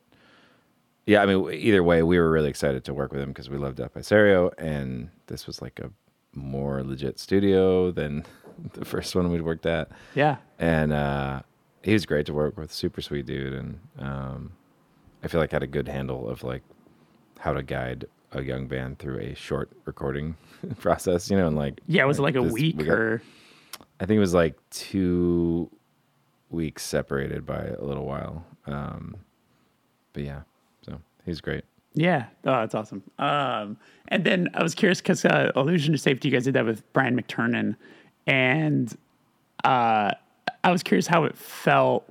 yeah, I mean, either way, we were really excited to work with him because we loved Death by Stereo, and this was like a more legit studio than the first one we'd worked at. Yeah, And uh, he was great to work with, super sweet dude, and um, I feel like I had a good handle of like how to guide a young band through a short recording process, you know, and like yeah. It was it like a week we got- or? I think it was like two weeks separated by a little while. Um, but yeah, so he's great. Yeah, oh, that's awesome. Um, and then I was curious because uh, Illusion to Safety, you guys did that with Brian McTernan, and uh, I was curious how it felt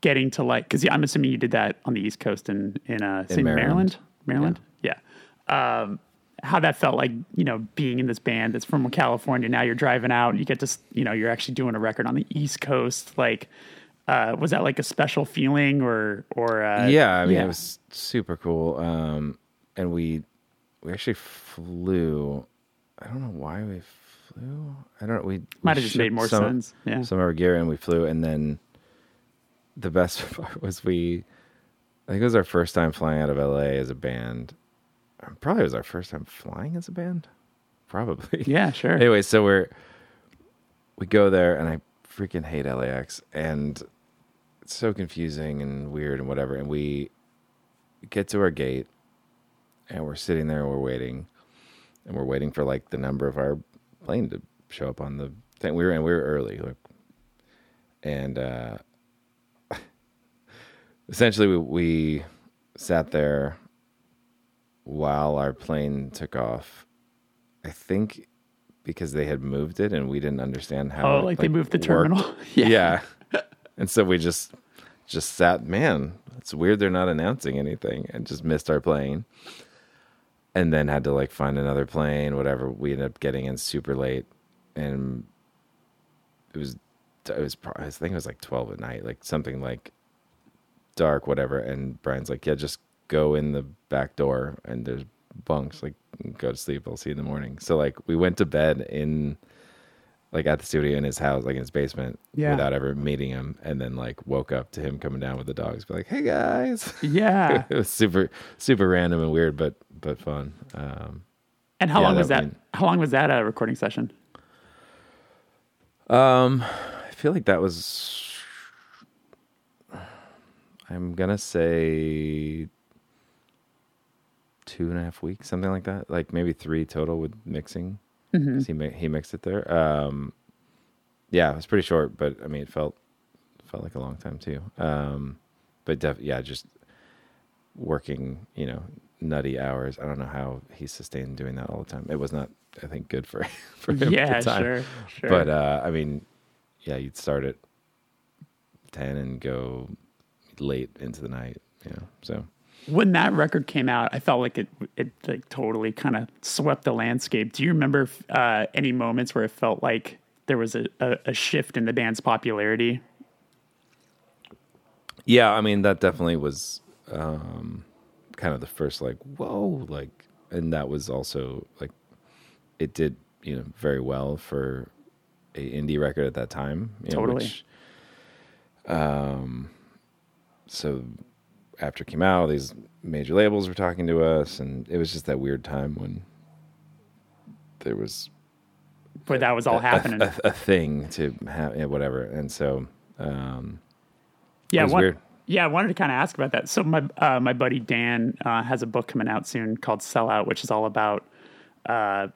getting to like because I'm assuming you did that on the East Coast in in, uh, say Maryland, Maryland. Maryland, yeah. Um, how that felt like you know being in this band that's from California. Now you're driving out, you get to you know you're actually doing a record on the East Coast. Like, uh, was that like a special feeling or or uh, yeah, I mean yeah. it was super cool. Um, and we we actually flew. I don't know why we flew. I don't know. We Might we have just made more some, sense. Yeah. Some of our gear and we flew, and then the best part was we. I think it was our first time flying out of LA as a band. Probably was our first time flying as a band. Probably. Yeah, sure. anyway, so we're we go there, and I freaking hate LAX, and it's so confusing and weird and whatever. And we get to our gate, and we're sitting there, and we're waiting, and we're waiting for like the number of our plane to show up on the thing. We were and we were early, like, and uh, essentially we, we sat there while our plane took off. I think because they had moved it and we didn't understand how. Oh, it, like they moved the worked. terminal? Yeah. yeah. and so we just just sat. Man, it's weird they're not announcing anything, and just missed our plane. And then had to like find another plane, whatever. We ended up getting in super late, and it was it was I think it was like twelve at night, like something like dark, whatever. And Brian's like, "Yeah, just go in the back door, and there's bunks. Like, go to sleep. I'll see you in the morning." So like, we went to bed in like at the studio in his house, like in his basement, Yeah. without ever meeting him, and then like woke up to him coming down with the dogs, be like, "Hey guys." Yeah. it was super super random and weird, but but fun. Um, And how Yeah, long was that that? How long was that a recording session? Um, I feel like that was. I'm gonna say two and a half weeks, something like that. Like maybe three total with mixing. 'cause He mi- he mixed it there. Um, yeah, it was pretty short, but I mean, it felt felt like a long time too. Um, but def- yeah, just working, you know, nutty hours. I don't know how he sustained doing that all the time. It was not, I think, good for for him. Yeah, at the time. sure, sure. But uh, I mean, yeah, you'd start at ten and go late into the night. You know, so when that record came out, I felt like it it like totally kind of swept the landscape. Do you remember uh, any moments where it felt like there was a, a, a shift in the band's popularity? yeah, I mean that definitely was um, kind of the first like whoa, like, and that was also like it did you know very well for a indie record at that time. You know, Totally. which, um, so after it came out, these major labels were talking to us, and it was just that weird time when there was Where that was all a- happening? a, a thing to have, yeah, whatever. And so, um, Yeah, one- weird. Yeah, I wanted to kind of ask about that. So my uh, my buddy Dan uh, has a book coming out soon called Sellout, which is all about uh,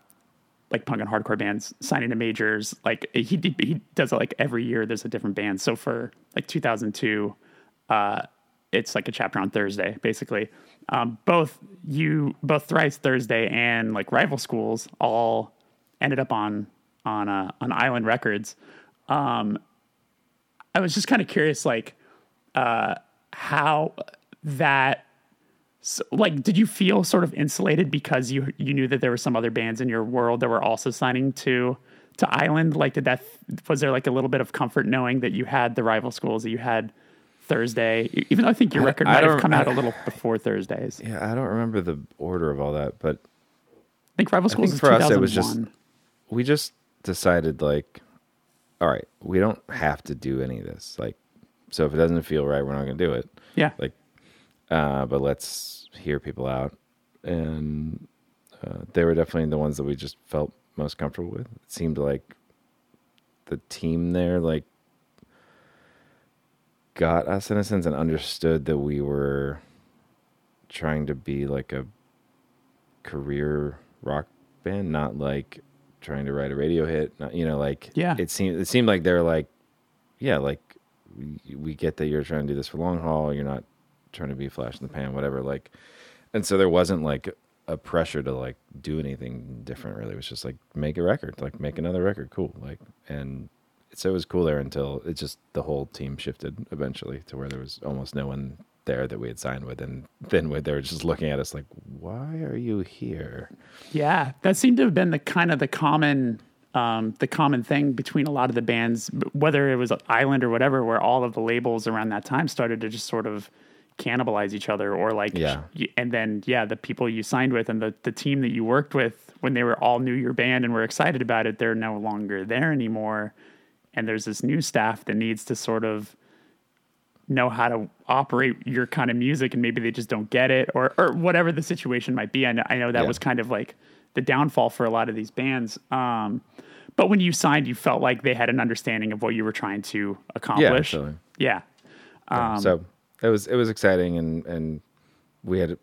like punk and hardcore bands signing to majors. Like he he does it like every year. There's a different band. So for like 2002, uh, it's like a chapter on Thursday, basically. Um, both you, both Thrice Thursday and like Rival Schools, all ended up on on uh, on Island Records. Um, I was just kind of curious, like uh, how that so, like did you feel sort of insulated because you you knew that there were some other bands in your world that were also signing to to Island like did that was there like a little bit of comfort knowing that you had the rival schools that you had Thursday even though I think your record I might have don't- come out a little before Thursdays Yeah, I don't remember the order of all that, but I think rival schools think for us, it was just- we just decided like, all right, we don't have to do any of this. Like, so if it doesn't feel right, we're not going to do it. yeah Like, uh, but let's hear people out, and uh, they were definitely the ones that we just felt most comfortable with. It seemed like the team there like got us in a sense and understood that we were trying to be like a career rock band, not like trying to write a radio hit. Not, you know, like Yeah. It seemed it seemed like they're like, yeah, like we, we get that you're trying to do this for long haul. You're not trying to be flash in the pan, whatever. Like, and so there wasn't like a pressure to like do anything different. Really, it was just like make a record, like make another record, cool. Like, and so it was cool there until it just the whole team shifted eventually to where there was almost no one there that we had signed with, and then they were just looking at us like, "Why are you here?" Yeah, that seemed to have been the kind of the common um, the common thing between a lot of the bands, whether it was Island or whatever, where all of the labels around that time started to just sort of cannibalize each other, or like, Yeah. and then yeah, the people you signed with and the the team that you worked with when they were all knew your band and were excited about it, they're no longer there anymore, and there's this new staff that needs to sort of know how to operate your kind of music and maybe they just don't get it or or whatever the situation might be. I know, I know that Yeah. was kind of like the downfall for a lot of these bands. Um, but when you signed, you felt like they had an understanding of what you were trying to accomplish. totally. Yeah. Um, so it was it was exciting, and and we had a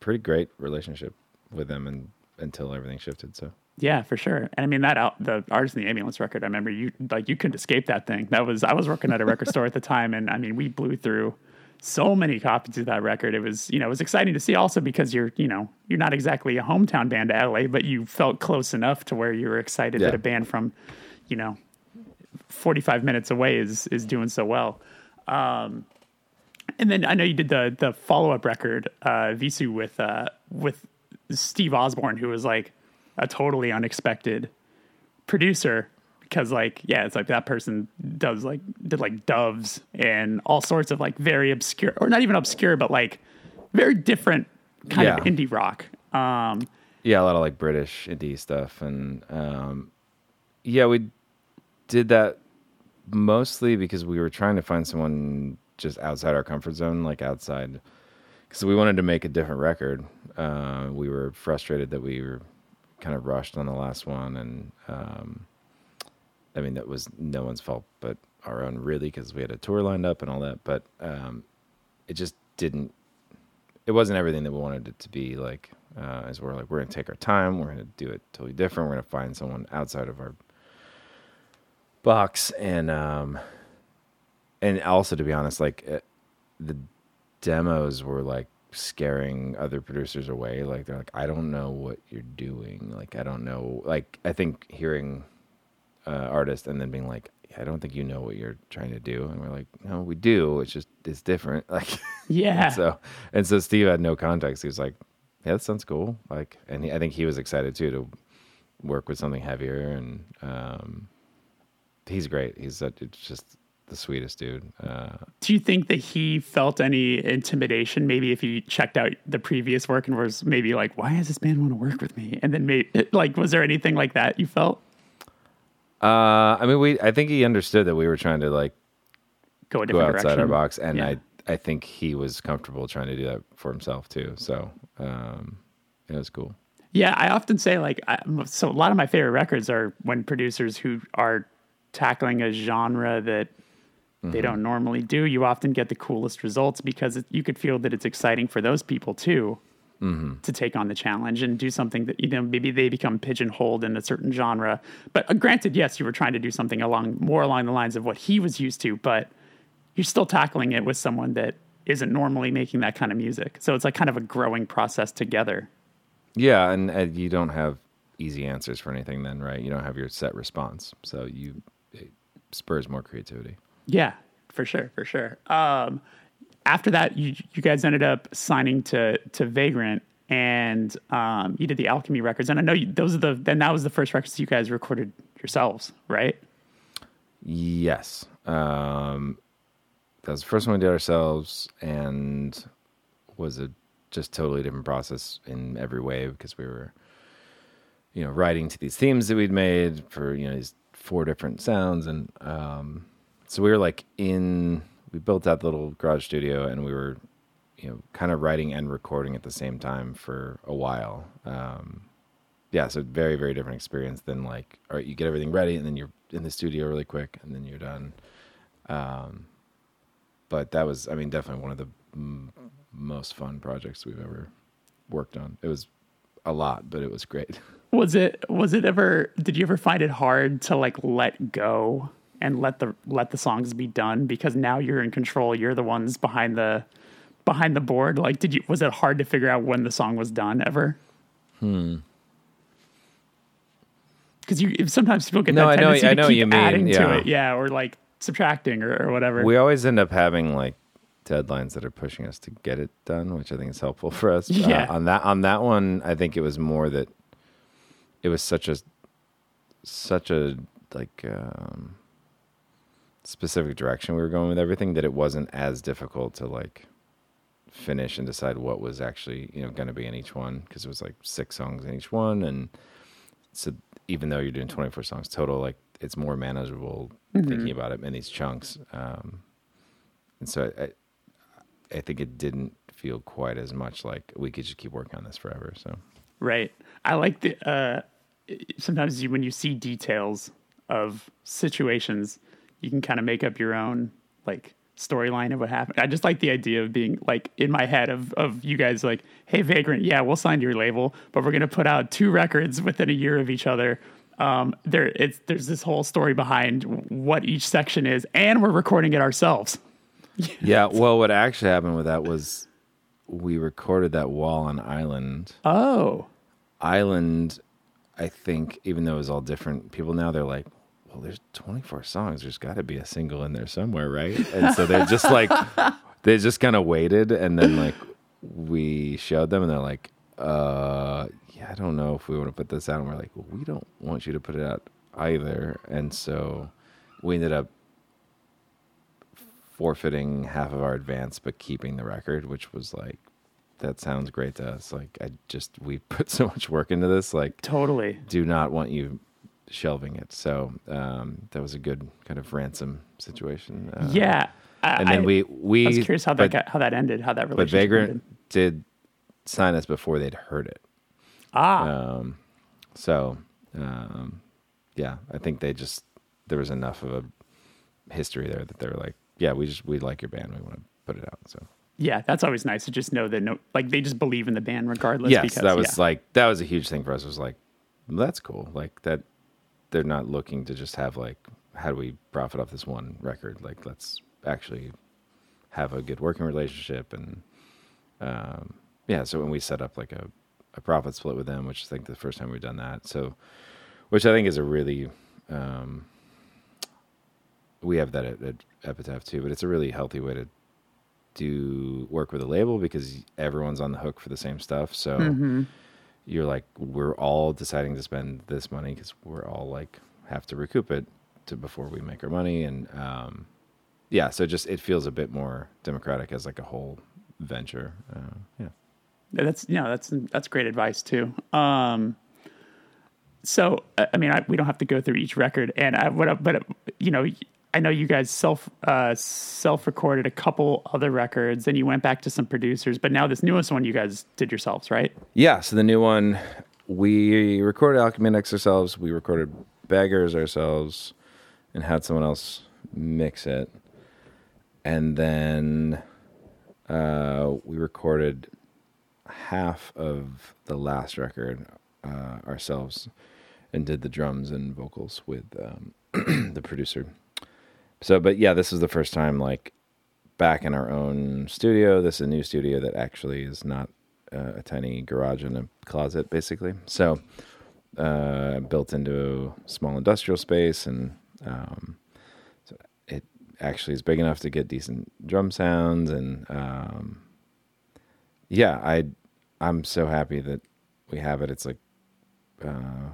pretty great relationship with them, and until everything shifted. So Yeah, for sure. And I mean that out the artist in the ambulance record. I remember you like you couldn't escape that thing. That was I was working at a record store at the time, and I mean we blew through so many copies of that record. It was you know it was exciting to see also because you're you know you're not exactly a hometown band to LA, but you felt close enough to where you were excited Yeah. that a band from you know 45 minutes away is is doing so well. Um, and then I know you did the the follow up record, uh, Vheissu with uh, with Steve Osborne, who was like a totally unexpected producer because like yeah, it's like that person does like did like doves and all sorts of like very obscure or not even obscure, but like very different kind of indie rock. Um, yeah, a lot of like British indie stuff, and um, yeah, we did that mostly because we were trying to find someone just outside our comfort zone, like outside, because we wanted to make a different record. Uh, we were frustrated that we were kind of rushed on the last one, and um, I mean that was no one's fault but our own, really, because we had a tour lined up and all that. But um, it just didn't. It wasn't everything that we wanted it to be. Like, uh, as we're like, we're gonna take our time. We're gonna do it totally different. We're gonna find someone outside of our box and um and also to be honest like uh, the demos were like scaring other producers away like they're like i don't know what you're doing like i don't know like i think hearing uh artist and then being like i don't think you know what you're trying to do and we're like no we do it's just it's different like yeah, so and so steve had no context he was like yeah that sounds cool like and he, i think he was excited too to work with something heavier and um he's great he's such, it's just the sweetest dude uh do you think that he felt any intimidation maybe if he checked out the previous work and was maybe like why does this band want to work with me? And then maybe like was there anything like that you felt? Uh i mean we i think he understood that we were trying to like go a go outside direction. our box and Yeah. i i think he was comfortable trying to do that for himself too so um it was cool. Yeah i often say like I, so a lot of my favorite records are when producers who are tackling a genre that they mm-hmm. don't normally do. You often get the coolest results because it, you could feel that it's exciting for those people too mm-hmm. to take on the challenge and do something that you know maybe they become pigeonholed in a certain genre. But uh, granted, yes, you were trying to do something along more along the lines of what he was used to, but you're still tackling it with someone that isn't normally making that kind of music. So it's like kind of a growing process together. Yeah, and, and you don't have easy answers for anything then, right? You don't have your set response. So you it spurs more creativity. Yeah, for sure, for sure. Um, after that, you you guys ended up signing to to Vagrant, and um, you did the Alchemy records. And I know you, those are the then that was the first records you guys recorded yourselves, right? Yes. Um, that was the first one we did ourselves and was a just totally different process in every way because we were, you know, writing to these themes that we'd made for, you know, these four different sounds. And um, so we were like in, we built that little garage studio and we were, you know, kind of writing and recording at the same time for a while. Um, yeah, so very, very different experience than like, all right, you get everything ready and then you're in the studio really quick and then you're done. Um, but that was, I mean, definitely one of the m- most fun projects we've ever worked on. It was a lot, but it was great. Was it was it ever? Did you ever find it hard to like let go and let the let the songs be done because now you're in control. You're the ones behind the behind the board. Like, did you? Was it hard to figure out when the song was done ever? Hmm. Because you sometimes people get No, that I know- tendency I to know keep you mean, adding to it, yeah, or like subtracting or, or whatever. We always end up having like deadlines that are pushing us to get it done, which I think is helpful for us. Uh, Yeah. on that on that one, I think it was more that it was such a such a like um, specific direction we were going with everything that it wasn't as difficult to like finish and decide what was actually you know going to be in each one because it was like six songs in each one. And so even though you're doing 24 songs total like it's more manageable thinking about it in these chunks. Um, and so I, I i think it didn't feel quite as much like we could just keep working on this forever so. Right. I like the uh sometimes you, when you see details of situations, you can kind of make up your own like storyline of what happened. I just like the idea of being like in my head of of you guys like, "Hey Vagrant, yeah, we'll sign your label, but we're going to put out two records within a year of each other." Um there it's there's this whole story behind what each section is and we're recording it ourselves. yeah well what actually happened with that was we recorded that wall on island Oh. Island, I think, even though it was all different people now, they're like, well, there's 24 songs. There's got to be a single in there somewhere, right? And so they're just like, they just kind of waited. And then, like, we showed them, and they're like, uh, yeah, I don't know if we want to put this out. And we're like, well, we don't want you to put it out either. And so we ended up forfeiting half of our advance, but keeping the record, which was like, that sounds great to us. Like, I just, we put so much work into this. Like, Totally. do not want you shelving it. So um, that was a good kind of ransom situation. Uh, Yeah. I, and then I- we we I was curious how that but, got, how that ended, how that but Vagrant ended. did sign us before they'd heard it. Ah, Um, so um, yeah, I think they just there was enough of a history there that they were like, yeah, we just we like your band, we want to put it out. So Yeah, that's always nice to just know that no, like they just believe in the band regardless. yes, because, that was yeah. like that was a huge thing for us. It was like that's cool. Like that they're not looking to just have like how do we profit off this one record? Like let's actually have a good working relationship and um, yeah. So when we set up like a, a profit split with them, which I think the first time we've done that, so which I think is a really um, we have that at, at Epitaph too, but it's a really healthy way to do work with a label because everyone's on the hook for the same stuff. So Mm-hmm. You're like, we're all deciding to spend this money because we're all like have to recoup it to before we make our money, and um, yeah, so just it feels a bit more democratic as like a whole venture. Uh, yeah. that's know that's that's great advice too. Um, so I mean, I, we don't have to go through each record, and I what, but you know, I know you guys self uh, self recorded a couple other records, and you went back to some producers, but now this newest one you guys did yourselves, right? Yeah, so the new one, we recorded Alchemy Index ourselves. We recorded Beggars ourselves, and had someone else mix it. and then uh, we recorded half of the last record uh, ourselves and did the drums and vocals with um, the producer. So, but yeah, this is the first time like back in our own studio. This is a new studio that actually is not uh, a tiny garage and a closet, basically. So, uh, built into a small industrial space, and um, so it actually is big enough to get decent drum sounds. And um, yeah, I I'm so happy that we have it. It's like uh,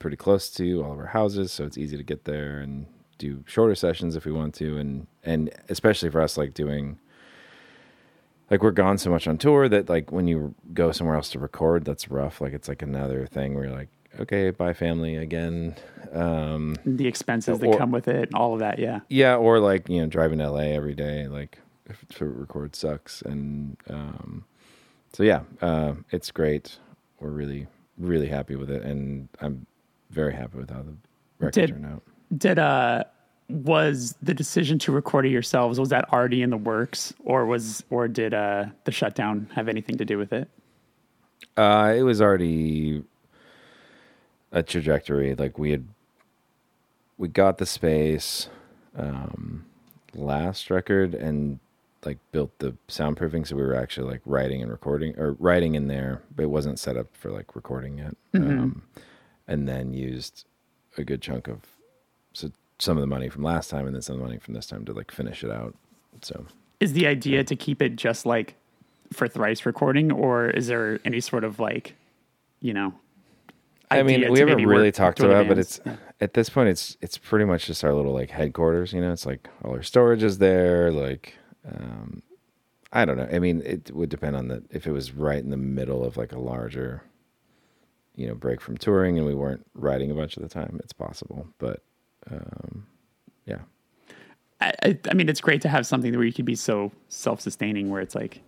pretty close to all of our houses, so it's easy to get there and do shorter sessions if we want to, and and especially for us, like doing like we're gone so much on tour that like when you go somewhere else to record, that's rough. Like it's like another thing where you're like, okay, bye family again. Um, The expenses that Or- come with it, all of that. Yeah. yeah, or like you know driving to LA every day, like if to record sucks, and um, so yeah, uh, it's great. We're really really happy with it, and I'm very happy with how the record Did- turned out. Did uh was the decision to record it yourselves was that already in the works or was or did uh the shutdown have anything to do with it? Uh, it was already a trajectory. Like we had, we got the space um, last record and like built the soundproofing, so we were actually like writing and recording or writing in there, but it wasn't set up for like recording yet. Um, and then used a good chunk of some of the money from last time and then some of the money from this time to like finish it out. So Is the idea to keep it just like for thrice recording or is there any sort of like, you know, I mean, we haven't really talked about, it, but it's at this point, it's it's pretty much just our little like headquarters. You know, it's like all our storage is there. Like, um, I don't know. I mean, it would depend on the if it was right in the middle of like a larger, you know, break from touring, and we weren't writing a bunch of the time. It's possible, but um, yeah, I, I, mean, it's great to have something where you can be so self-sustaining, where it's like,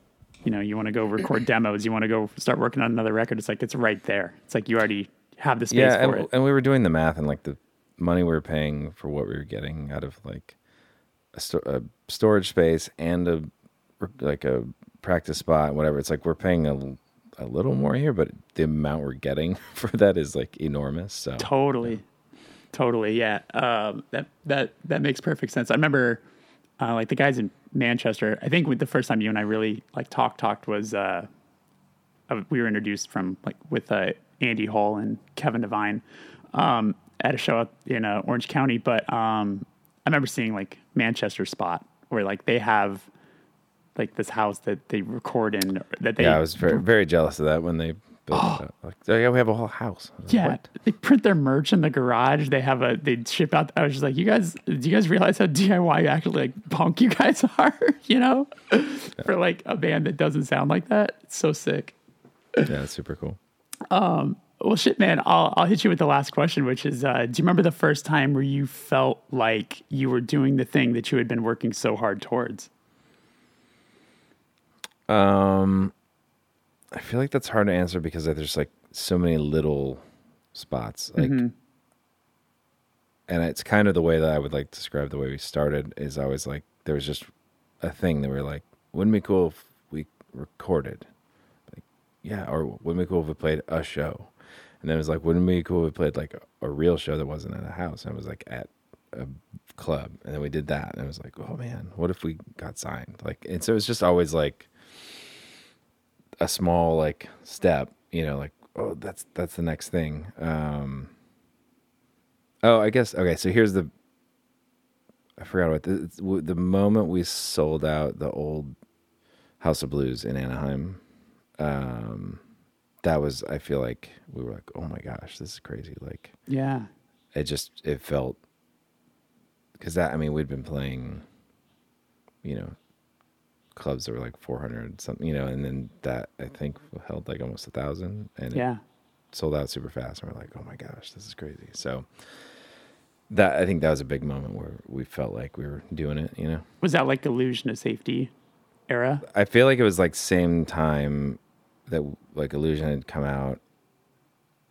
you know, you want to go record demos, you want to go start working on another record. It's like it's right there. It's like you already have the space yeah, for and, it. and we were doing the math and like the money we were paying for what we were getting out of like a, sto- a storage space and a like a practice spot, whatever. It's like we're paying a, a little more here, but the amount we're getting for that is like enormous. So Totally, totally. Yeah, um, that that that makes perfect sense. I remember, uh, like the guys in Manchester. I think the first time you and I really like talked talked was uh, uh, we were introduced from like with uh, Andy Hull and Kevin Devine um, at a show up in uh, Orange County. But um, I remember seeing like Manchester spot where like they have like this house that they record in that they yeah, I was very very jealous of that when they built it. up. Oh yeah, we have a whole house. I was like, Yeah, "What?" they print their merch in the garage. They have a they ship out. I was just like, you guys, do you guys realize how DIY actually like punk you guys are? You know, for like a band that doesn't sound like that. It's so sick. yeah, super cool. Well, shit, man. I'll I'll hit you with the last question, which is, uh, do you remember the first time where you felt like you were doing the thing that you had been working so hard towards? Um, I feel like that's hard to answer because there's like so many little spots. Like, mm-hmm. and it's kind of the way that I would like describe the way we started. Is I was like, there was just a thing that we are like, wouldn't it be cool if we recorded? Like, yeah, or wouldn't it be cool if we played a show? And then it was like, wouldn't it be cool if we played like a, a real show that wasn't at a house? And it was like at a club, and then we did that, and it was like, oh man, what if we got signed? Like, and so it was just always like a small like step, you know, like oh that's that's the next thing. Um Oh, I guess okay, so here's the I forgot about the the moment we sold out the old House of Blues in Anaheim. Um that was I feel like we were like, "Oh my gosh, this is crazy." Like Yeah, it just it felt cuz that I mean, we'd been playing you know clubs that were like 400 something, you know, and then that I think held like almost a thousand and it yeah. sold out super fast. And we're like, oh my gosh, this is crazy. So that I think that was a big moment where we felt like we were doing it, you know. Was that like illusion of safety era? I feel like it was like same time that like Illusion had come out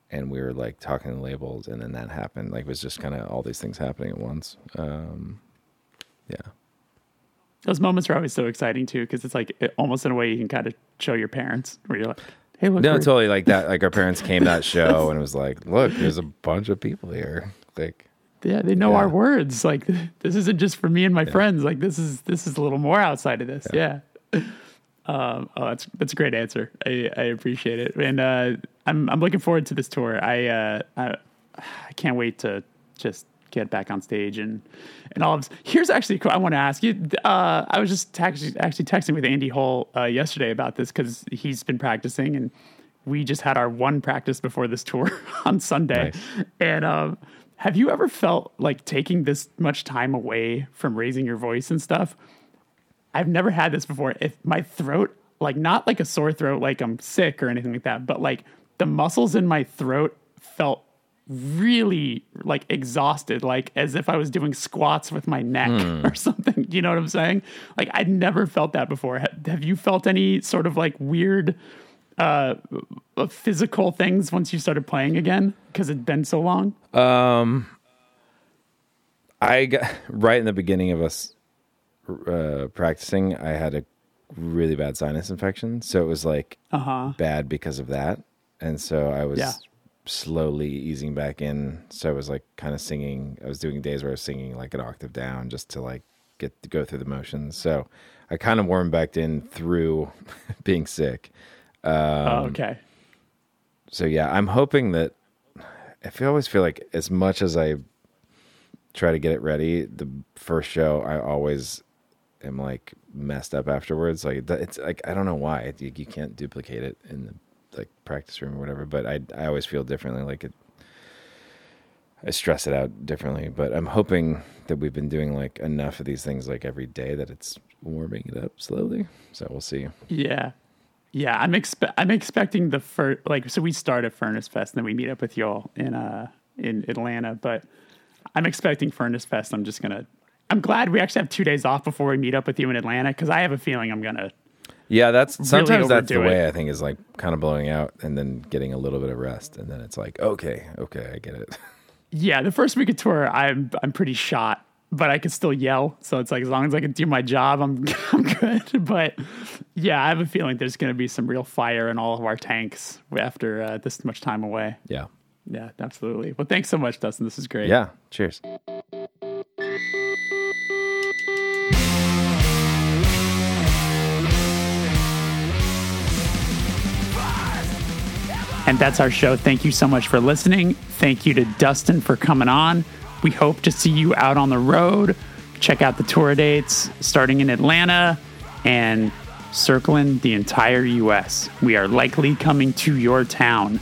and we were like talking to labels and then that happened. Like it was just kind of all these things happening at once. Um yeah. Those moments are always so exciting too, because it's like it, almost in a way you can kind of show your parents where you're like, "Hey, look, No, we're- totally like that. Like our parents came to that show and it was like, look, there's a bunch of people here. Like, yeah, they know Yeah. our words. Like this isn't just for me and my friends. Like this is this is a little more outside of this. Yeah. Um, oh, that's that's a great answer. I, I appreciate it, and uh, I'm I'm looking forward to this tour. I, uh, I I can't wait to just get back on stage and and all of this. Here's actually I want to ask you. Uh, I was just tax- actually texting with Andy Hull uh, yesterday about this because he's been practicing and we just had our one practice before this tour on Sunday. Nice. And um, have you ever felt like taking this much time away from raising your voice and stuff? I've never had this before. If my throat, like not like a sore throat, like I'm sick or anything like that, but like the muscles in my throat felt really like exhausted, like as if I was doing squats with my neck or something. You know what I'm saying? Like I'd never felt that before. Have you felt any sort of like weird uh physical things once you started playing again because it'd been so long? Um, I got right in the beginning of us uh, practicing, I had a really bad sinus infection. So it was like Uh-huh. bad because of that. And so I was Yeah. Slowly easing back in. So I was like kind of singing. I was doing days where I was singing like an octave down just to like get to go through the motions. So I kind of warmed back in through being sick. Um, oh, okay. so yeah, I'm hoping that I feel, always feel like as much as I try to get it ready, the first show I always am like messed up afterwards. Like it's like I don't know why you, you can't duplicate it in the like practice room or whatever. But I I always feel differently. Like it, I stress it out differently. But I'm hoping that we've been doing like enough of these things like every day that it's warming it up slowly. So we'll see. Yeah. Yeah, I'm expe- I'm expecting the first like so we start at Furnace Fest and then we meet up with y'all in uh in Atlanta, but I'm expecting Furnace Fest. I'm just gonna. I'm glad we actually have two days off before we meet up with you in Atlanta because I have a feeling I'm gonna. Yeah, that's sometimes that's the overdo way it. I think is like kind of blowing out and then getting a little bit of rest and then it's like okay, okay, I get it. Yeah, the first week of tour, I'm I'm pretty shot, but I can still yell. So it's like as long as I can do my job, I'm I'm good. But yeah, I have a feeling there's gonna be some real fire in all of our tanks after uh, this much time away. Yeah. Yeah, absolutely. Well, thanks so much, Dustin. This is great. Yeah. Cheers. And that's our show. Thank you so much for listening. Thank you to Dustin for coming on. We hope to see you out on the road. Check out the tour dates starting in Atlanta and circling the entire US. We are likely coming to your town.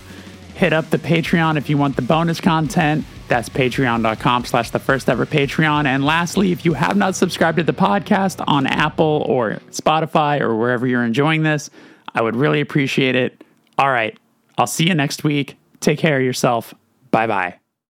Hit up the Patreon if you want the bonus content. That's patreon.com slash the first ever Patreon. And lastly, if you have not subscribed to the podcast on Apple or Spotify or wherever you're enjoying this, I would really appreciate it. All right. I'll see you next week. Take care of yourself. Bye bye.